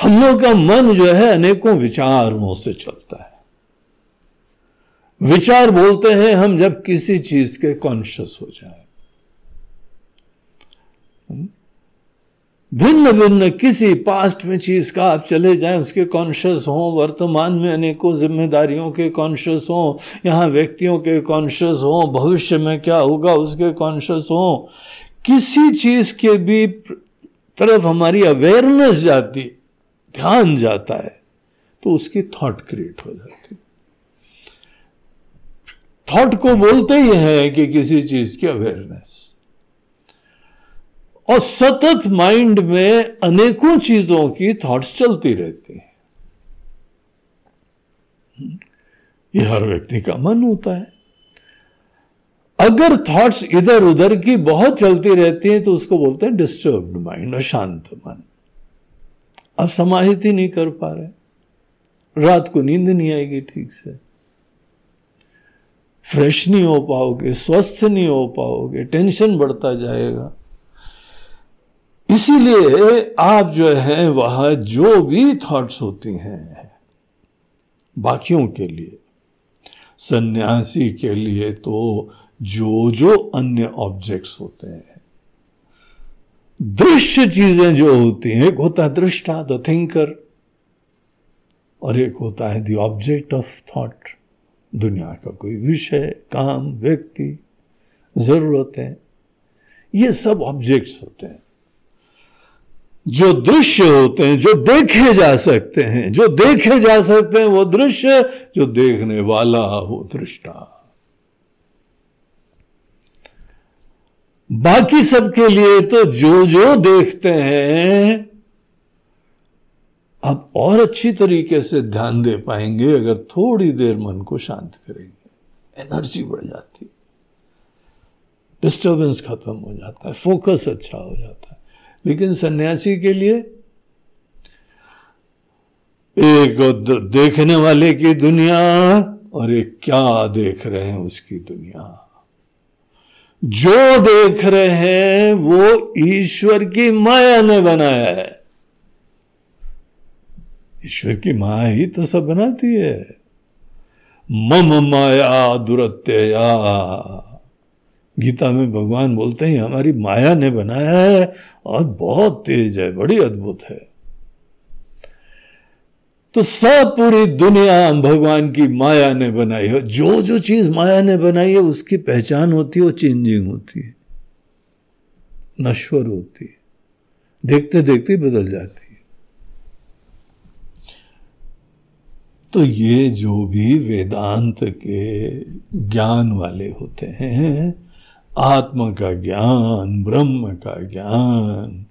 हम लोग का मन जो है, अनेकों विचारों से चलता है। विचार बोलते हैं, हम जब किसी चीज़ के कॉन्शियस हो जाए। भिन्न भिन्न किसी पास्ट में चीज़ का आप चले जाएँ, उसके कॉन्शियस हो, वर्तमान में अनेकों जिम्मेदारियों के कॉन्शियस हो, यहाँ व्यक्तियों के कॉन्शियस हो, भविष्य में क्या होगा उसके कॉन्शियस हो। किसी चीज़ के भी तरफ़ हमारी अवेयरनेस जाती, ध्यान जाता है तो उसकी थॉट क्रिएट हो जाती। थॉट को बोलते ही है कि किसी चीज़ की अवेयरनेस और सतत माइंड में अनेकों चीज़ों की थॉट्स चलती रहती हैं। ये हर व्यक्ति का मन होता है। अगर थॉट्स इधर उधर की बहुत चलती रहती हैं तो उसको बोलते हैं डिस्टर्ब्ड माइंड अशांत मन। अब समाहित ही नहीं कर पा रहे। रात को नींद नहीं आएगी ठीक से। फ्रेश नहीं हो पाओगे, स्वस्थ नहीं हो पाओगे, टेंशन बढ़ता जाएगा। इसीलिए आप जो है, वह जो भी थॉट्स होती हैं, बाकियों के लिए, सन्यासी के लिए तो जो जो अन्य ऑब्जेक्ट्स होते हैं, दृश्य चीज़ें जो होती हैं, एक होता है दृष्टा द थिंकर और एक होता है द ऑब्जेक्ट ऑफ़ थॉट दुनिया का कोई विषय, काम, व्यक्ति, जरूरतें, ये सब ऑब्जेक्ट्स होते हैं। जो दृश्य होते हैं, जो देखे जा सकते हैं, जो देखे जा सकते हैं वो दृश्य, जो देखने वाला वो दृष्टा। बाकी सबके लिए तो जो जो देखते हैं आप और अच्छी तरीके से ध्यान दे पाएँगे, अगर थोड़ी देर मन को शांत करेंगे, एनर्जी बढ़ जाती, डिस्टर्बेंस खत्म हो जाता है, फोकस अच्छा हो जाता है। लेकिन सन्यासी के लिए एक देखने वाले की दुनिया और एक क्या देख रहे हैं उसकी दुनिया। जो देख रहे हैं वो ईश्वर की माया ने बनाया है। ईश्वर की माया ही तो सब बनाती है। मम माया दुरत्यया। गीता में भगवान बोलते हैं, हमारी माया ने बनाया है और बहुत तेज है, बड़ी अद्भुत है। तो सब पूरी दुनिया भगवान की माया ने बनाई है। जो जो चीज़ माया ने बनाई है, उसकी पहचान होती है, वो चेंजिंग होती है। नश्वर होती है। देखते देखते बदल जाती है। तो ये जो भी वेदांत के ज्ञान वाले होते हैं आत्मा का ज्ञान ब्रह्म का ज्ञान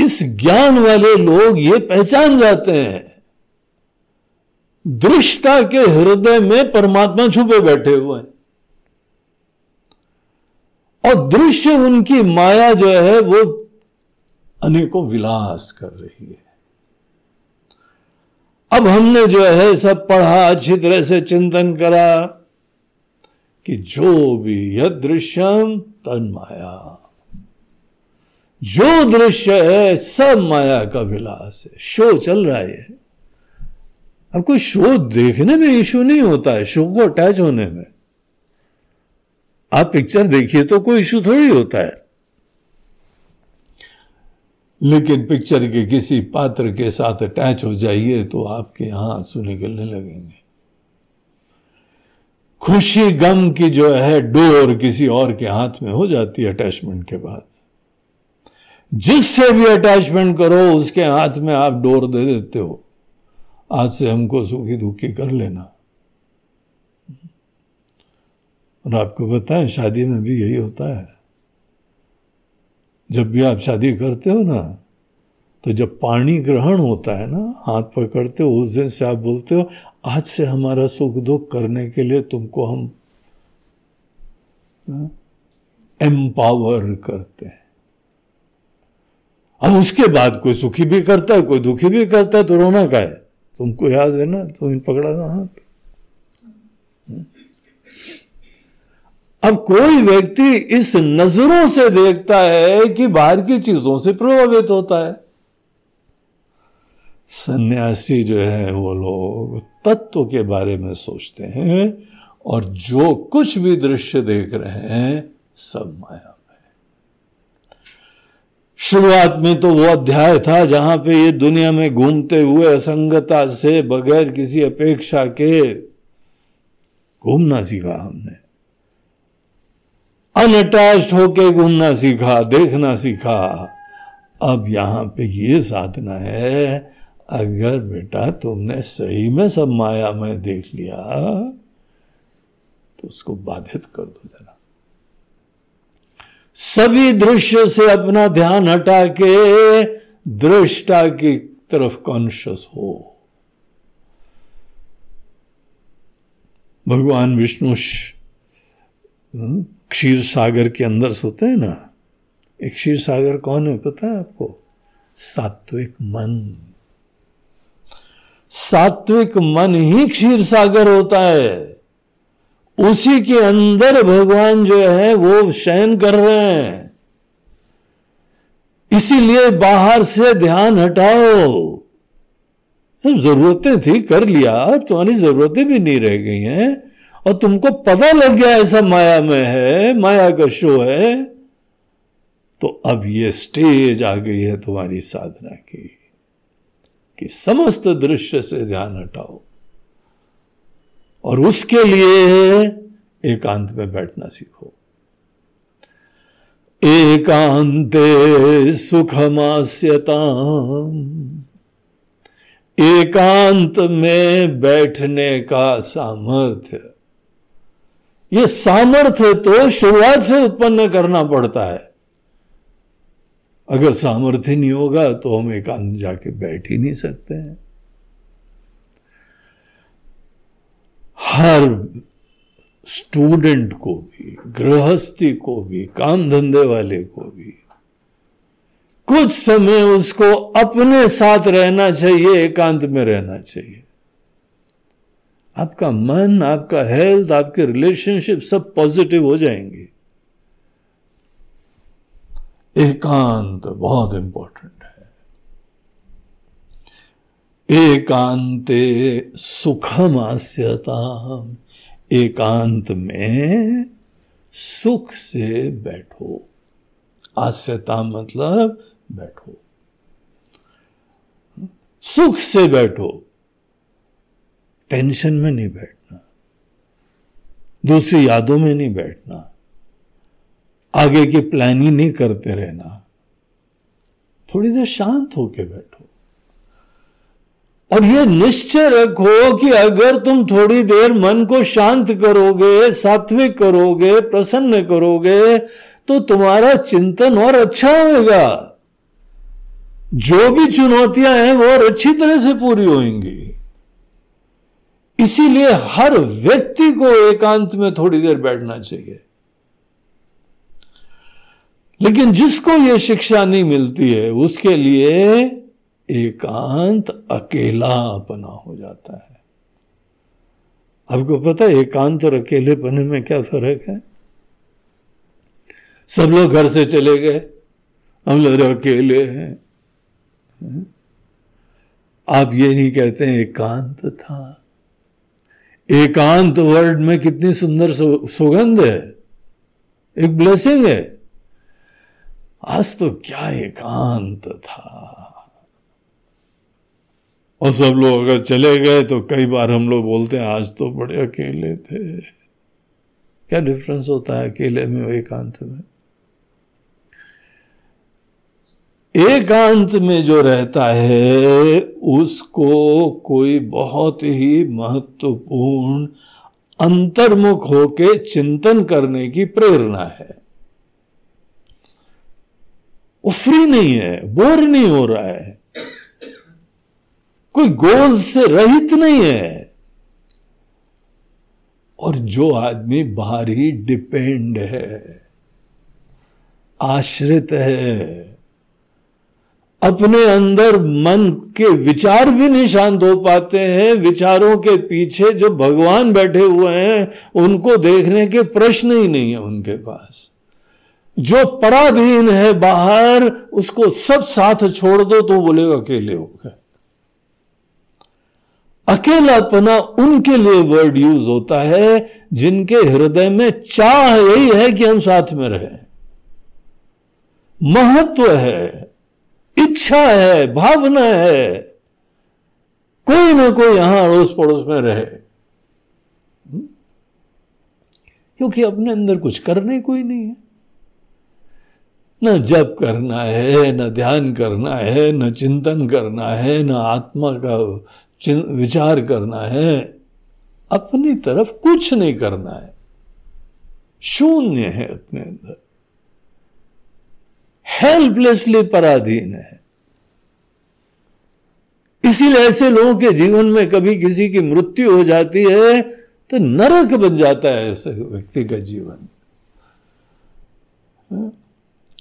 इस ज्ञान वाले लोग ये पहचान जाते हैं। दृष्टा के हृदय में परमात्मा छुपे बैठे हुए हैं। और दृश्य उनकी माया जो है, वो अनेकों विलास कर रही है। अब हमने जो है, सब पढ़ा, अच्छी तरह से चिंतन करा कि जो भी यदृश्यम तन माया। जो दृश्य है, सब माया का विलास है। शो चल रहा है। अब कोई शो देखने में इशू नहीं होता है, शो को अटैच होने में। आप पिक्चर देखिए तो कोई इशू थोड़ी होता है। लेकिन पिक्चर के किसी पात्र के साथ अटैच हो जाइए तो आपके यहाँ आँसू निकलने लगेंगे। खुशी गम की जो है, डोर किसी और के हाथ में हो जाती है अटैचमेंट के बाद। जिससे भी अटैचमेंट करो, उसके हाथ में आप डोर दे देते हो। आज से हमको सुखी दुखी कर लेना। और आपको बताएँ, शादी में भी यही होता है। जब भी आप शादी करते हो ना तो जब पानी ग्रहण होता है ना, हाथ पकड़ते हो, उस दिन से आप बोलते हो आज से हमारा सुख दुख करने के लिए तुमको हम हाँ, एम्पावर करते हैं। अब उसके बाद कोई सुखी भी करता है कोई दुखी भी करता है तो रोना का है। तुमको याद है ना तुम पकड़ा था हाथ। अब कोई व्यक्ति इस नज़रों से देखता है कि बाहर की चीज़ों से प्रभावित होता है। सन्यासी जो है वो लोग तत्व के बारे में सोचते हैं और जो कुछ भी दृश्य देख रहे हैं, सब माया में शुरुआत में तो वो अध्याय था जहाँ पे ये दुनिया में घूमते हुए असंगता से बगैर किसी अपेक्षा के घूमना सीखा हमने। अनअटैच होके घूमना सीखा, देखना सीखा। अब यहाँ पे ये साधना है अगर बेटा तुमने सही में सब माया में देख लिया तो उसको बाधित कर दो जरा। सभी दृश्य से अपना ध्यान हटा के दृष्टा की तरफ़ कॉन्शियस हो। भगवान विष्णु हम्म, क्षीर सागर के अंदर सोते हैं ना? एक क्षीर सागर कौन है पता है आपको? सात्विक मन सात्विक मन ही क्षीर सागर होता है। उसी के अंदर भगवान जो है, वो शयन कर रहे हैं। इसीलिए बाहर से ध्यान हटाओ। जरूरतें थी, कर लिया। अब तुम्हारी जरूरतें भी नहीं रह गई हैं। और तुमको पता लग गया ऐसा माया में है, माया का शो है। तो अब ये स्टेज आ गई है तुम्हारी साधना की। कि समस्त दृश्य से ध्यान हटाओ। और उसके लिए एकांत में बैठना सीखो। एकांते सुखमास्यता एकांत में बैठने का सामर्थ्य। ये सामर्थ्य तो शुरुआत से उत्पन्न करना पड़ता है। अगर सामर्थ्य नहीं होगा तो हम एकांत जाके बैठ ही नहीं सकते हैं। हर स्टूडेंट को भी, गृहस्थी को भी, काम धंधे वाले को भी, कुछ समय उसको अपने साथ रहना चाहिए, एकांत में रहना चाहिए। आपका मन, आपका हेल्थ आपके रिलेशनशिप सब पॉजिटिव हो जाएँगे। एकांत बहुत इंपॉर्टेंट है। एकांते सुखम आस्यता एकांत में सुख से बैठो। आस्यता मतलब बैठो। सुख से बैठो। टेंशन में नहीं बैठना। दूसरी यादों में नहीं बैठना। आगे की प्लानिंग नहीं करते रहना। थोड़ी देर शांत होके बैठो। और ये निश्चय रखो कि अगर तुम थोड़ी देर मन को शांत करोगे, सात्विक करोगे, प्रसन्न करोगे तो तुम्हारा चिंतन और अच्छा होगा जो भी चुनौतियाँ हैं, वो और अच्छी तरह से पूरी होंगी। इसीलिए हर व्यक्ति को एकांत में थोड़ी देर बैठना चाहिए। लेकिन जिसको यह शिक्षा नहीं मिलती है, उसके लिए एकांत अकेला अपना हो जाता है। आपको पता है, एकांत और अकेलेपने में क्या फ़र्क है? सब लोग घर से चले गए, हम लोग अकेले हैं। आप ये नहीं कहते हैं, एकांत था। एकांत वर्ड में कितनी सुंदर सुगंध है। एक ब्लेसिंग है। आज तो क्या एकांत था? और सब लोग अगर चले गए तो कई बार हम लोग बोलते हैं, आज तो बड़े अकेले थे। क्या डिफरेंस होता है अकेले में और एकांत में? एकांत में जो रहता है, उसको कोई बहुत ही महत्वपूर्ण अंतर्मुख होके चिंतन करने की प्रेरणा है। वो फ्री नहीं है, बोर नहीं हो रहा है। कोई गोल से रहित नहीं है। और जो आदमी बाहर ही डिपेंड है, आश्रित है, अपने अंदर मन के विचार भी नहीं शांत हो पाते हैं। विचारों के पीछे जो भगवान बैठे हुए हैं, उनको देखने के प्रश्न ही नहीं है उनके पास। जो पराधीन है बाहर, उसको सब साथ छोड़ दो तो बोलेगा, अकेले हो गए. अकेलापना उनके लिए वर्ड यूज़ होता है, जिनके हृदय में चाह यही है कि हम साथ में रहें। महत्व है, इच्छा है, भावना है, कोई ना कोई यहाँ अड़ोस पड़ोस में रहे। क्योंकि अपने अंदर कुछ करने कोई नहीं है। न जप करना है, न ध्यान करना है, न चिंतन करना है, न आत्मा का विचार करना है। अपनी तरफ़ कुछ नहीं करना है। शून्य है अपने अंदर। हेल्पलेसली पराधीन है। इसीलिए ऐसे लोगों के जीवन में कभी किसी की मृत्यु हो जाती है तो नरक बन जाता है ऐसे व्यक्ति का जीवन। ये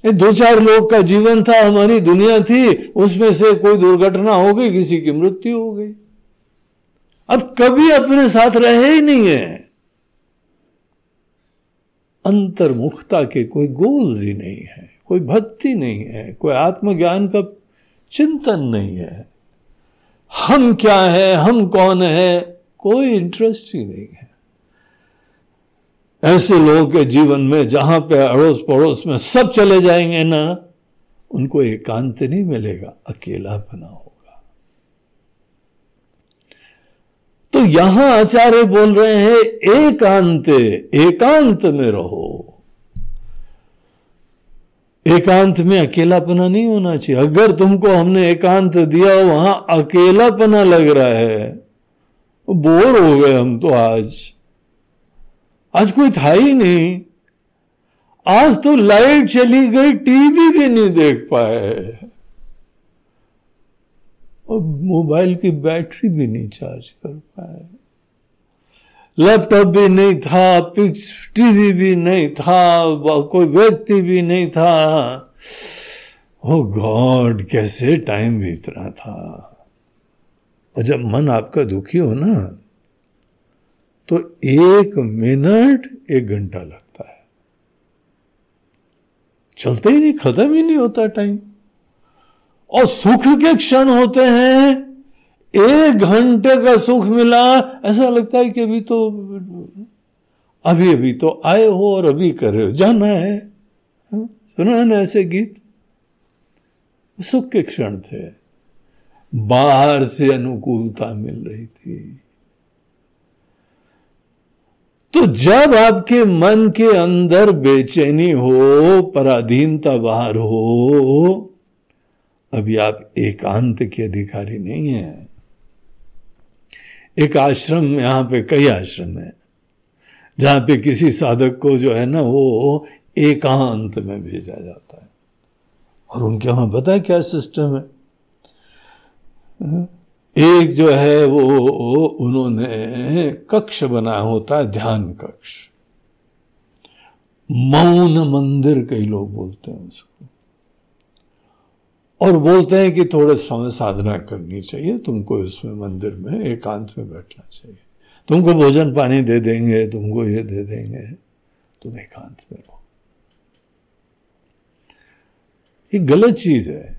दो चार लोग का जीवन था, हमारी दुनिया थी, उसमें से कोई दुर्घटना हो गई, किसी की मृत्यु हो गई। अब कभी अपने साथ रहे ही नहीं है। अंतर्मुखता के कोई गोल्स ही नहीं है, कोई भक्ति नहीं है, कोई आत्मज्ञान का चिंतन नहीं है। हम क्या है, हम कौन है, कोई इंटरेस्ट ही नहीं है। ऐसे लोगों के जीवन में जहाँ पे अड़ोस पड़ोस में सब चले जाएँगे ना, उनको एकांत नहीं मिलेगा अकेला बना होगा। तो यहाँ आचार्य बोल रहे हैं, एकांत एकांत में रहो। एकांत में अकेलापना नहीं होना चाहिए। अगर तुमको हमने एकांत दिया, वहाँ अकेलापना लग रहा है, बोर हो गए हम तो आज। आज कोई था ही नहीं। आज तो लाइट चली गई, टीवी भी नहीं देख पाए। और मोबाइल की बैटरी भी नहीं चार्ज कर पाए। लैपटॉप भी नहीं था, पिक्स, टीवी भी नहीं था कोई व्यक्ति भी नहीं था। ओ गॉड, कैसे टाइम बीत रहा था। और जब मन आपका दुखी हो ना तो एक मिनट, एक घंटा लगता है। चलते ही नहीं, खत्म ही नहीं होता टाइम और सुख के क्षण होते हैं, एक घंटे का सुख मिला, ऐसा लगता है कि अभी तो अभी अभी तो आए हो और अभी कर रहे हो। जाना है। हाँ? सुना है ना ऐसे गीत? सुख के क्षण थे। बाहर से अनुकूलता मिल रही थी। तो जब आपके मन के अंदर बेचैनी हो, पराधीनता बाहर हो, अभी आप एकांत के अधिकारी नहीं हैं। एक आश्रम यहाँ पे, कई आश्रम है, जहाँ पे किसी साधक को जो है ना, वो एकांत में भेजा जाता है। और उनके वहाँ पता है क्या सिस्टम है? एक जो है वो उन्होंने कक्ष बनाया होता है, ध्यान कक्ष। मौन मंदिर कई लोग बोलते हैं उसको। और बोलते हैं कि थोड़े समय साधना करनी चाहिए, तुमको इसमें मंदिर में एकांत में बैठना चाहिए। तुमको भोजन पानी दे देंगे, तुमको ये दे देंगे, तुम एकांत में रहो। ये गलत चीज़ है।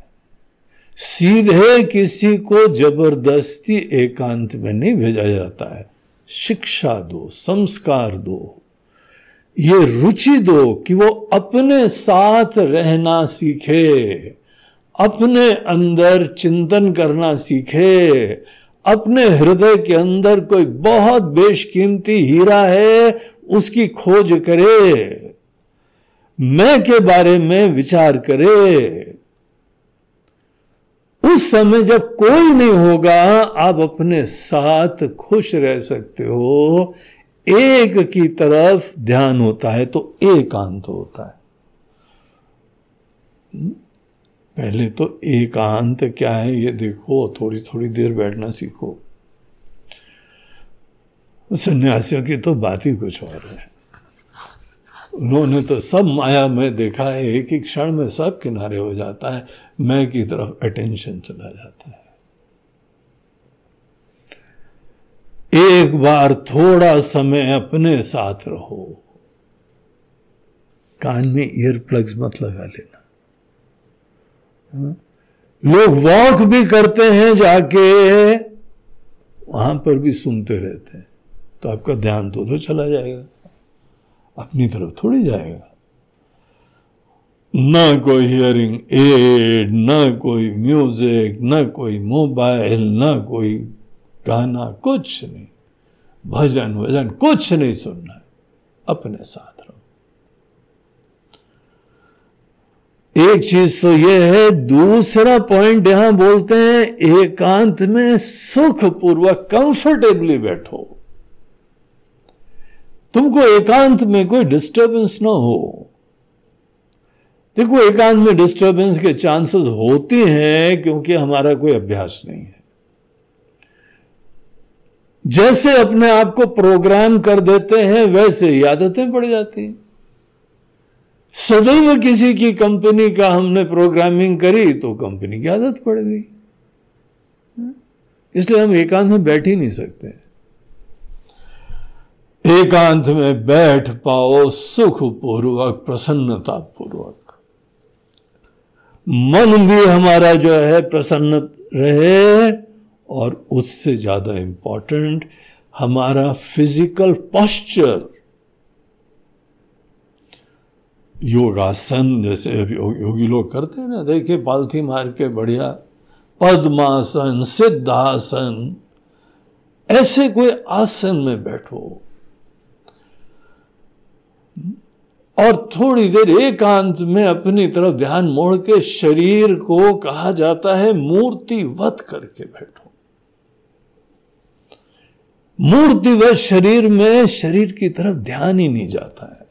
सीधे किसी को ज़बरदस्ती एकांत में नहीं भेजा जाता है। शिक्षा दो, संस्कार दो। ये रुचि दो कि वो अपने साथ रहना सीखे, अपने अंदर चिंतन करना सीखे, अपने हृदय के अंदर कोई बहुत बेशकीमती हीरा है, उसकी खोज करे, मैं के बारे में विचार करे। उस समय जब कोई नहीं होगा, आप अपने साथ खुश रह सकते हो। एक की तरफ़ ध्यान होता है तो एकांत होता है। पहले तो एकांत क्या है, ये देखो थोड़ी थोड़ी देर बैठना सीखो। सन्यासियों की तो बात ही कुछ और है। उन्होंने तो सब माया में देखा है, एक एक क्षण में सब किनारे हो जाता है। मैं की तरफ़ अटेंशन चला जाता है। एक बार थोड़ा समय अपने साथ रहो। कान में ईयर प्लग्स मत लगा लेना। हाँ? लोग वॉक भी करते हैं जाके, वहाँ पर भी सुनते रहते हैं। तो आपका ध्यान तो उधर चला जाएगा। अपनी तरफ़ थोड़ी जाएगा। न कोई हियरिंग एड ना कोई म्यूज़िक ना कोई मोबाइल ना कोई गाना, कुछ नहीं। भजन, वज़न कुछ नहीं सुनना है। अपने साथ रहो। एक चीज़ तो यह है, दूसरा पॉइंट यहाँ बोलते हैं, एकांत में सुख पूर्वक कंफर्टेबली बैठो। तुमको एकांत में कोई डिस्टरबेंस ना हो। देखो, एकांत में डिस्टरबेंस के चांसेस होते हैं क्योंकि हमारा कोई अभ्यास नहीं है। जैसे अपने आप को प्रोग्राम कर देते हैं, वैसे ही आदतें पड़ जाती हैं। सदैव किसी की कंपनी का हमने प्रोग्रामिंग करी तो कंपनी की आदत पड़ गई। इसलिए हम एकांत में बैठ ही नहीं सकते। एकांत में बैठ पाओ सुख पूर्वक प्रसन्नता पूर्वक मन भी हमारा जो है प्रसन्न रहे और उससे ज़्यादा इंपॉर्टेंट हमारा फ़िज़िकल पॉस्चर योगासन, जैसे योगी लोग करते हैं ना, देखिए पालथी मार के बढ़िया, पद्मासन, सिद्धासन, ऐसे कोई आसन में बैठो। और थोड़ी देर एकांत में अपनी तरफ़ ध्यान मोड़ के शरीर को कहा जाता है मूर्तिवत करके बैठो। मूर्तिवत शरीर में शरीर की तरफ़ ध्यान ही नहीं जाता है।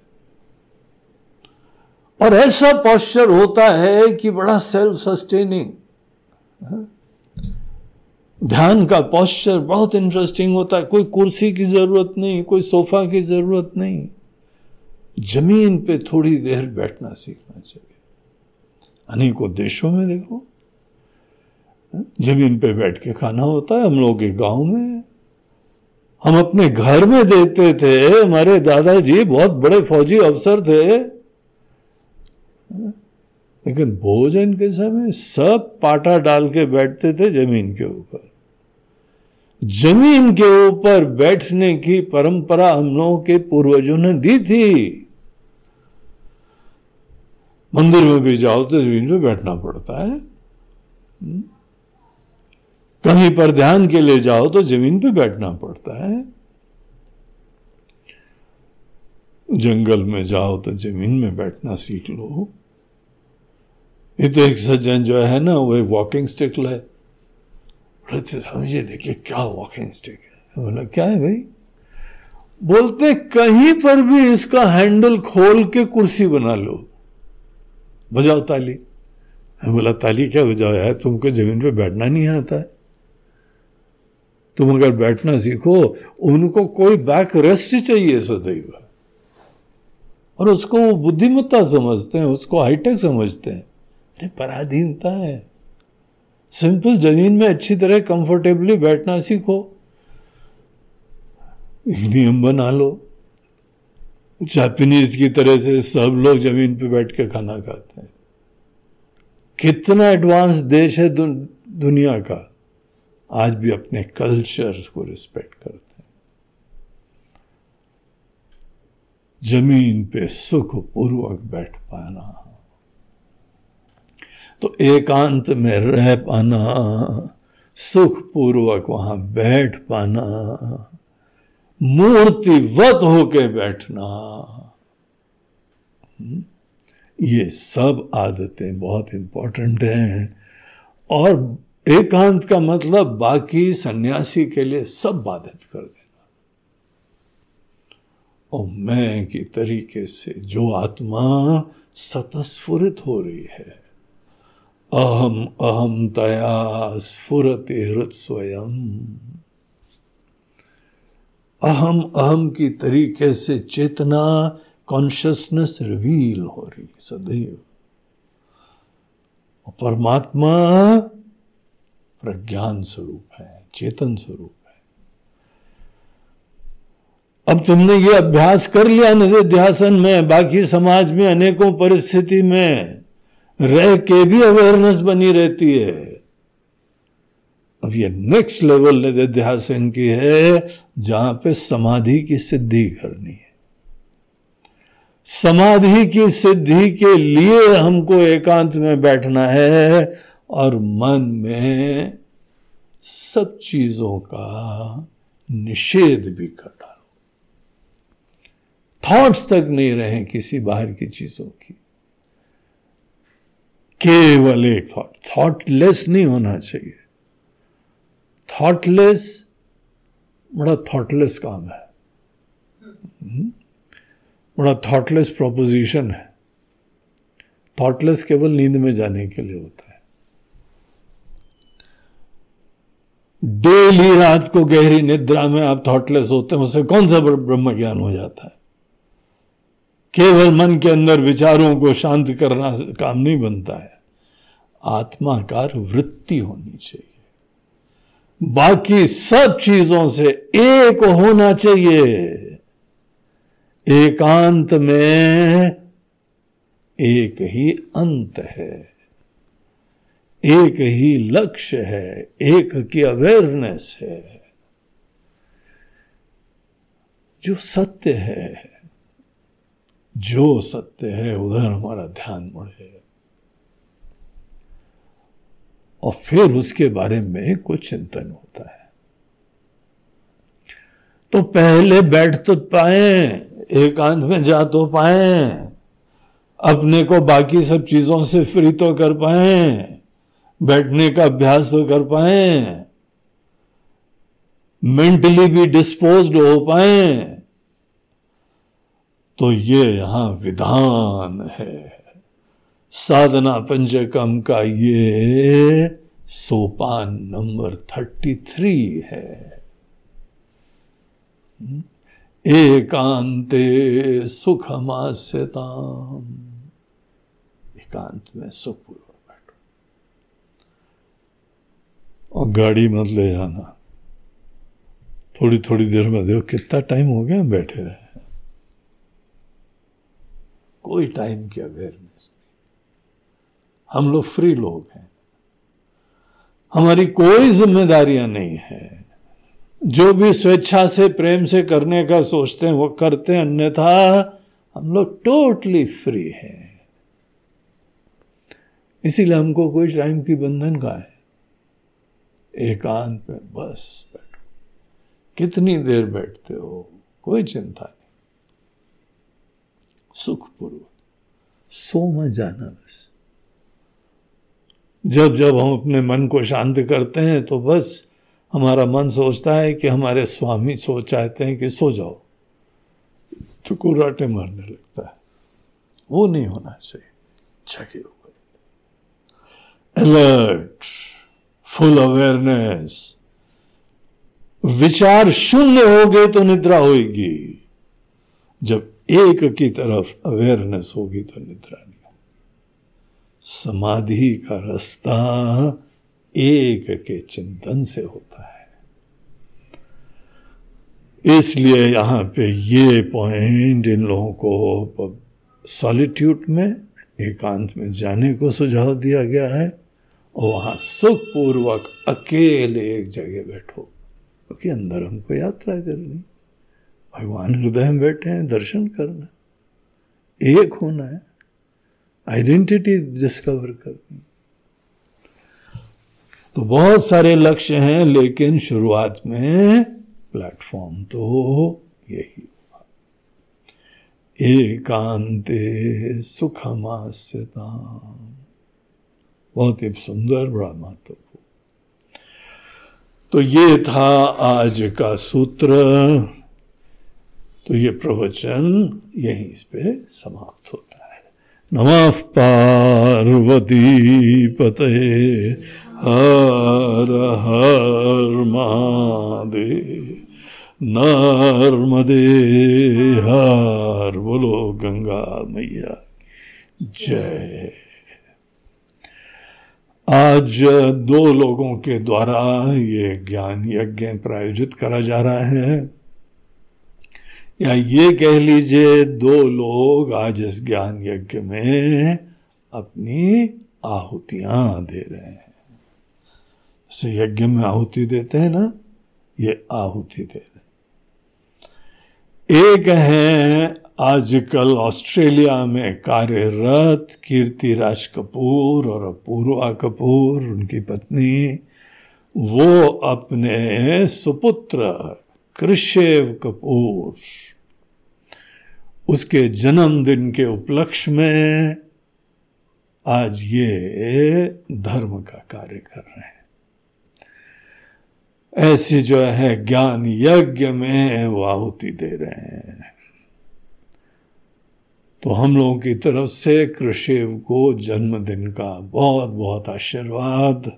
और ऐसा पॉस्चर होता है कि बड़ा सेल्फ सस्टेनिंग ध्यान का पॉस्चर बहुत इंटरेस्टिंग होता है। कोई कुर्सी की ज़रूरत नहीं, कोई सोफा की ज़रूरत नहीं। ज़मीन पे थोड़ी देर बैठना सीखना चाहिए। अनेकों देशों में देखो ज़मीन पे बैठ के खाना होता है, हम लोग के गाँव में। हम अपने घर में देखते थे, हमारे दादाजी बहुत बड़े फौजी अफसर थे। लेकिन भोजन के समय सब पाटा डाल के बैठते थे ज़मीन के ऊपर। ज़मीन के ऊपर बैठने की परंपरा हम लोगों के पूर्वजों ने दी थी। मंदिर में भी जाओ तो ज़मीन पे बैठना पड़ता है। कहीं पर ध्यान के लिए जाओ तो ज़मीन पे बैठना पड़ता है। जंगल में जाओ तो ज़मीन में बैठना सीख लो। ये तो एक सज्जन जो है ना, वो एक वॉकिंग स्टिक लाए समझिए, देखिए क्या वॉकिंग स्टिक है? बोला, क्या है भाई? बोलते, कहीं पर भी इसका हैंडल खोल के कुर्सी बना लो। बजाओ ताली। बोला, ताली क्या बजाओ यार तुमको ज़मीन पे बैठना नहीं आता है। तुम अगर बैठना सीखो, उनको कोई बैक रेस्ट चाहिए सदैव। और उसको वो बुद्धिमत्ता समझते हैं, उसको हाईटेक समझते हैं। अरे, पराधीनता है। सिंपल ज़मीन में अच्छी तरह कंफर्टेबली बैठना सीखो। नियम बना लो। जापानीज की तरह से सब लोग ज़मीन पे बैठ के खाना खाते हैं। कितना एडवांस देश है दुनिया का, आज भी अपने कल्चर को रिस्पेक्ट करते हैं। ज़मीन पे सुख पूर्वक बैठ पाना। तो एकांत में रह पाना, सुख पूर्वक वहाँ बैठ पाना। मूर्तिवत होके बैठना। हम्म, ये सब आदतें बहुत इंपॉर्टेंट हैं। और एकांत का मतलब बाकी सन्यासी के लिए सब बाधित कर देना। और मैं की तरीके से जो आत्मा सतस्फुरित हो रही है अहम अहम तया स्फुरति हृत स्वयं अहम अहम की तरीके से चेतना कॉन्शियसनेस रिवील हो रही सदैव। परमात्मा प्रज्ञान स्वरूप है, चेतन स्वरूप है। अब तुमने ये अभ्यास कर लिया निधिध्यासन में, बाकी समाज में, अनेकों परिस्थिति में, रह के भी अवेयरनेस बनी रहती है। अब ये नेक्स्ट लेवल निधिध्यासन की है, जहाँ पे समाधि की सिद्धि करनी है। समाधि की सिद्धि के लिए हमको एकांत में बैठना है और मन में सब चीज़ों का निषेध भी कर थॉट्स तक नहीं रहे किसी बाहर की चीज़ों की। केवल एक थॉट थॉटलेस नहीं होना चाहिए। थॉटलेस बड़ा थॉटलेस काम है। हम्म? बड़ा थॉटलेस प्रोपोजिशन है। थॉटलेस केवल नींद में जाने के लिए होता है। डेली रात को गहरी निद्रा में आप थॉटलेस होते हैं उसे कौन सा ब्रह्म ज्ञान हो जाता है? केवल मन के अंदर विचारों को शांत करना काम नहीं बनता है। आत्माकार वृत्ति होनी चाहिए। बाकी सब चीज़ों से एक होना चाहिए। एकांत में एक ही अंत है, एक ही लक्ष्य है, एक की अवेयरनेस है। जो सत्य है, जो सत्य है, उधर हमारा ध्यान बढ़े और फिर उसके बारे में कुछ चिंतन होता है। तो पहले बैठ तो पाए एकांत में जा तो पाए, अपने को बाकी सब चीज़ों से फ्री तो कर पाए, बैठने का अभ्यास तो कर पाए मेंटली भी डिस्पोज हो पाए। तो ये यहाँ विधान है। साधना पंचकम का ये सोपान नंबर थर्टी थ्री है। एकांते सुखमास्यताम। एकांत में सुखपूर्वक बैठो। और गाड़ी मत ले जाना थोड़ी थोड़ी देर में देखो कितना टाइम हो गया हम बैठे रहे कोई टाइम की अवेयरनेस हम लोग फ्री लोग हैं। हमारी कोई जिम्मेदारियाँ नहीं है। जो भी स्वेच्छा से, प्रेम से करने का सोचते हैं, वो करते हैं, अन्यथा हम लोग टोटली फ्री हैं। इसीलिए हमको कोई टाइम की बंधन का है। एकांत में बस बैठो। कितनी देर बैठते हो? कोई चिंता नहीं। सुखपूर्वक। सो मत जाना बस। जब जब हम अपने मन को शांत करते हैं तो बस हमारा मन सोचता है कि हमारे स्वामी सो चाहते हैं कि सो जाओ। तो कुराटे मारने लगता है। वो नहीं होना चाहिए। छके ऊपर। अलर्ट फुल अवेयरनेस विचार शून्य हो गए तो निद्रा होगी जब एक की तरफ़ अवेयरनेस होगी तो निद्रा समाधि का रास्ता एक के चिंतन से होता है। इसलिए यहाँ पे ये पॉइंट इन लोगों को सॉलिट्यूड में, एकांत में जाने को सुझाव दिया गया है और वहाँ सुखपूर्वक अकेले एक जगह बैठो, क्योंकि तो अंदर हमको यात्रा करनी। भगवान हृदय में बैठे हैं, दर्शन करना, एक होना है। आइडेंटिटी डिस्कवर करनी तो बहुत सारे लक्ष्य हैं, लेकिन शुरुआत में प्लेटफॉर्म तो यही हुआ। एकांते सुखमास्यता बहुत ही सुंदर, बड़ा महत्वपूर्ण। तो ये था आज का सूत्र। तो ये प्रवचन यहीं इस पे समाप्त होता है। नमः पार्वती पते हर हर महादेव। नर्मदे हर बोलो, गंगा मैया जय। आज दो लोगों के द्वारा ये ज्ञान यज्ञ प्रायोजित करा जा रहा है। या ये कह लीजिए, दो लोग आज इस ज्ञान यज्ञ में अपनी आहुतियाँ दे रहे हैं। जैसे यज्ञ में आहुति देते हैं ना, ये आहुति दे रहे एक है, आजकल ऑस्ट्रेलिया में कार्यरत कीर्ति राज कपूर और अपूर्वा कपूर, उनकी पत्नी, वो अपने सुपुत्र कृषेव कपूर उसके जन्मदिन के उपलक्ष्य में आज ये धर्म का कार्य कर रहे हैं। ऐसी जो है ज्ञान यज्ञ में वो आहुति दे रहे हैं। तो हम लोगों की तरफ़ से कृषिव को जन्मदिन का बहुत बहुत आशीर्वाद,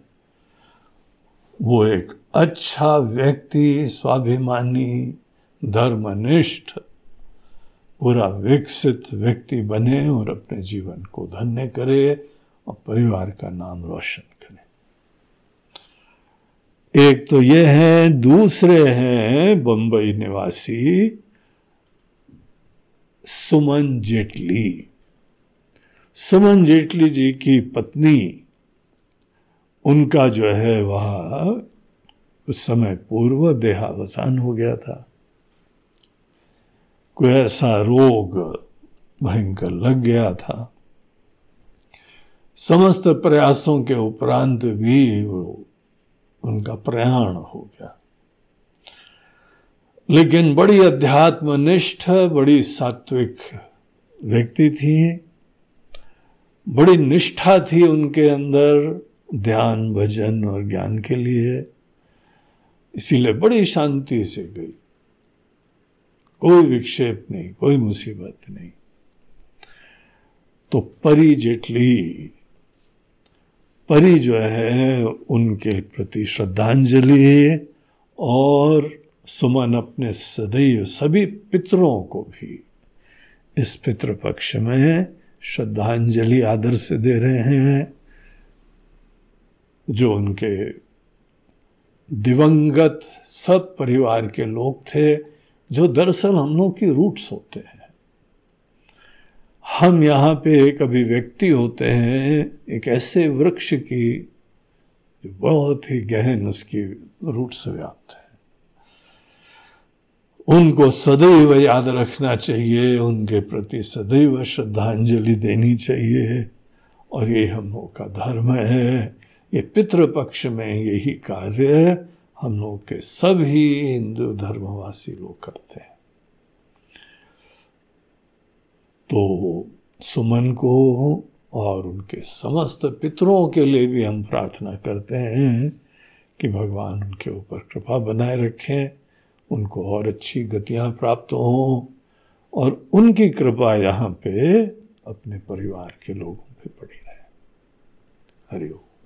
वो एक अच्छा व्यक्ति, स्वाभिमानी, धर्मनिष्ठ, पूरा विकसित व्यक्ति बने और अपने जीवन को धन्य करे और परिवार का नाम रोशन करे। एक तो ये है, दूसरे हैं बंबई निवासी सुमन जेटली। सुमन जेटली जी की पत्नी, उनका जो है वह उस समय पूर्व देहावसान हो गया था। कोई ऐसा रोग भयंकर लग गया था। समस्त प्रयासों के उपरांत भी वो उनका प्रयाण हो गया। लेकिन बड़ी अध्यात्मनिष्ठ, बड़ी सात्विक व्यक्ति थी। बड़ी निष्ठा थी उनके अंदर ध्यान, भजन और ज्ञान के लिए। इसीलिए बड़ी शांति से गई। कोई विक्षेप नहीं, कोई मुसीबत नहीं। तो परी जेटली, परी जो है, उनके प्रति श्रद्धांजलि और सुमन अपने सदैव सभी पितरों को भी इस पितृपक्ष में श्रद्धांजलि आदर से दे रहे हैं, जो उनके दिवंगत सब परिवार के लोग थे जो दरअसल हम लोग की रूट्स होते हैं। हम यहाँ पे एक अभिव्यक्ति होते हैं, एक ऐसे वृक्ष की जो बहुत ही गहन उसकी रूट से व्याप्त है। उनको सदैव याद रखना चाहिए, उनके प्रति सदैव श्रद्धांजलि देनी चाहिए, और ये हम लोग का धर्म है। ये पितृपक्ष में यही कार्य हम लोग के सभी हिंदू धर्मवासी लोग करते हैं। तो सुमन को और उनके समस्त पितरों के लिए भी हम प्रार्थना करते हैं कि भगवान उनके ऊपर कृपा बनाए रखें, उनको और अच्छी गतियाँ प्राप्त हों और उनकी कृपा यहाँ पे अपने परिवार के लोगों पे पड़ी रहे। हरिओम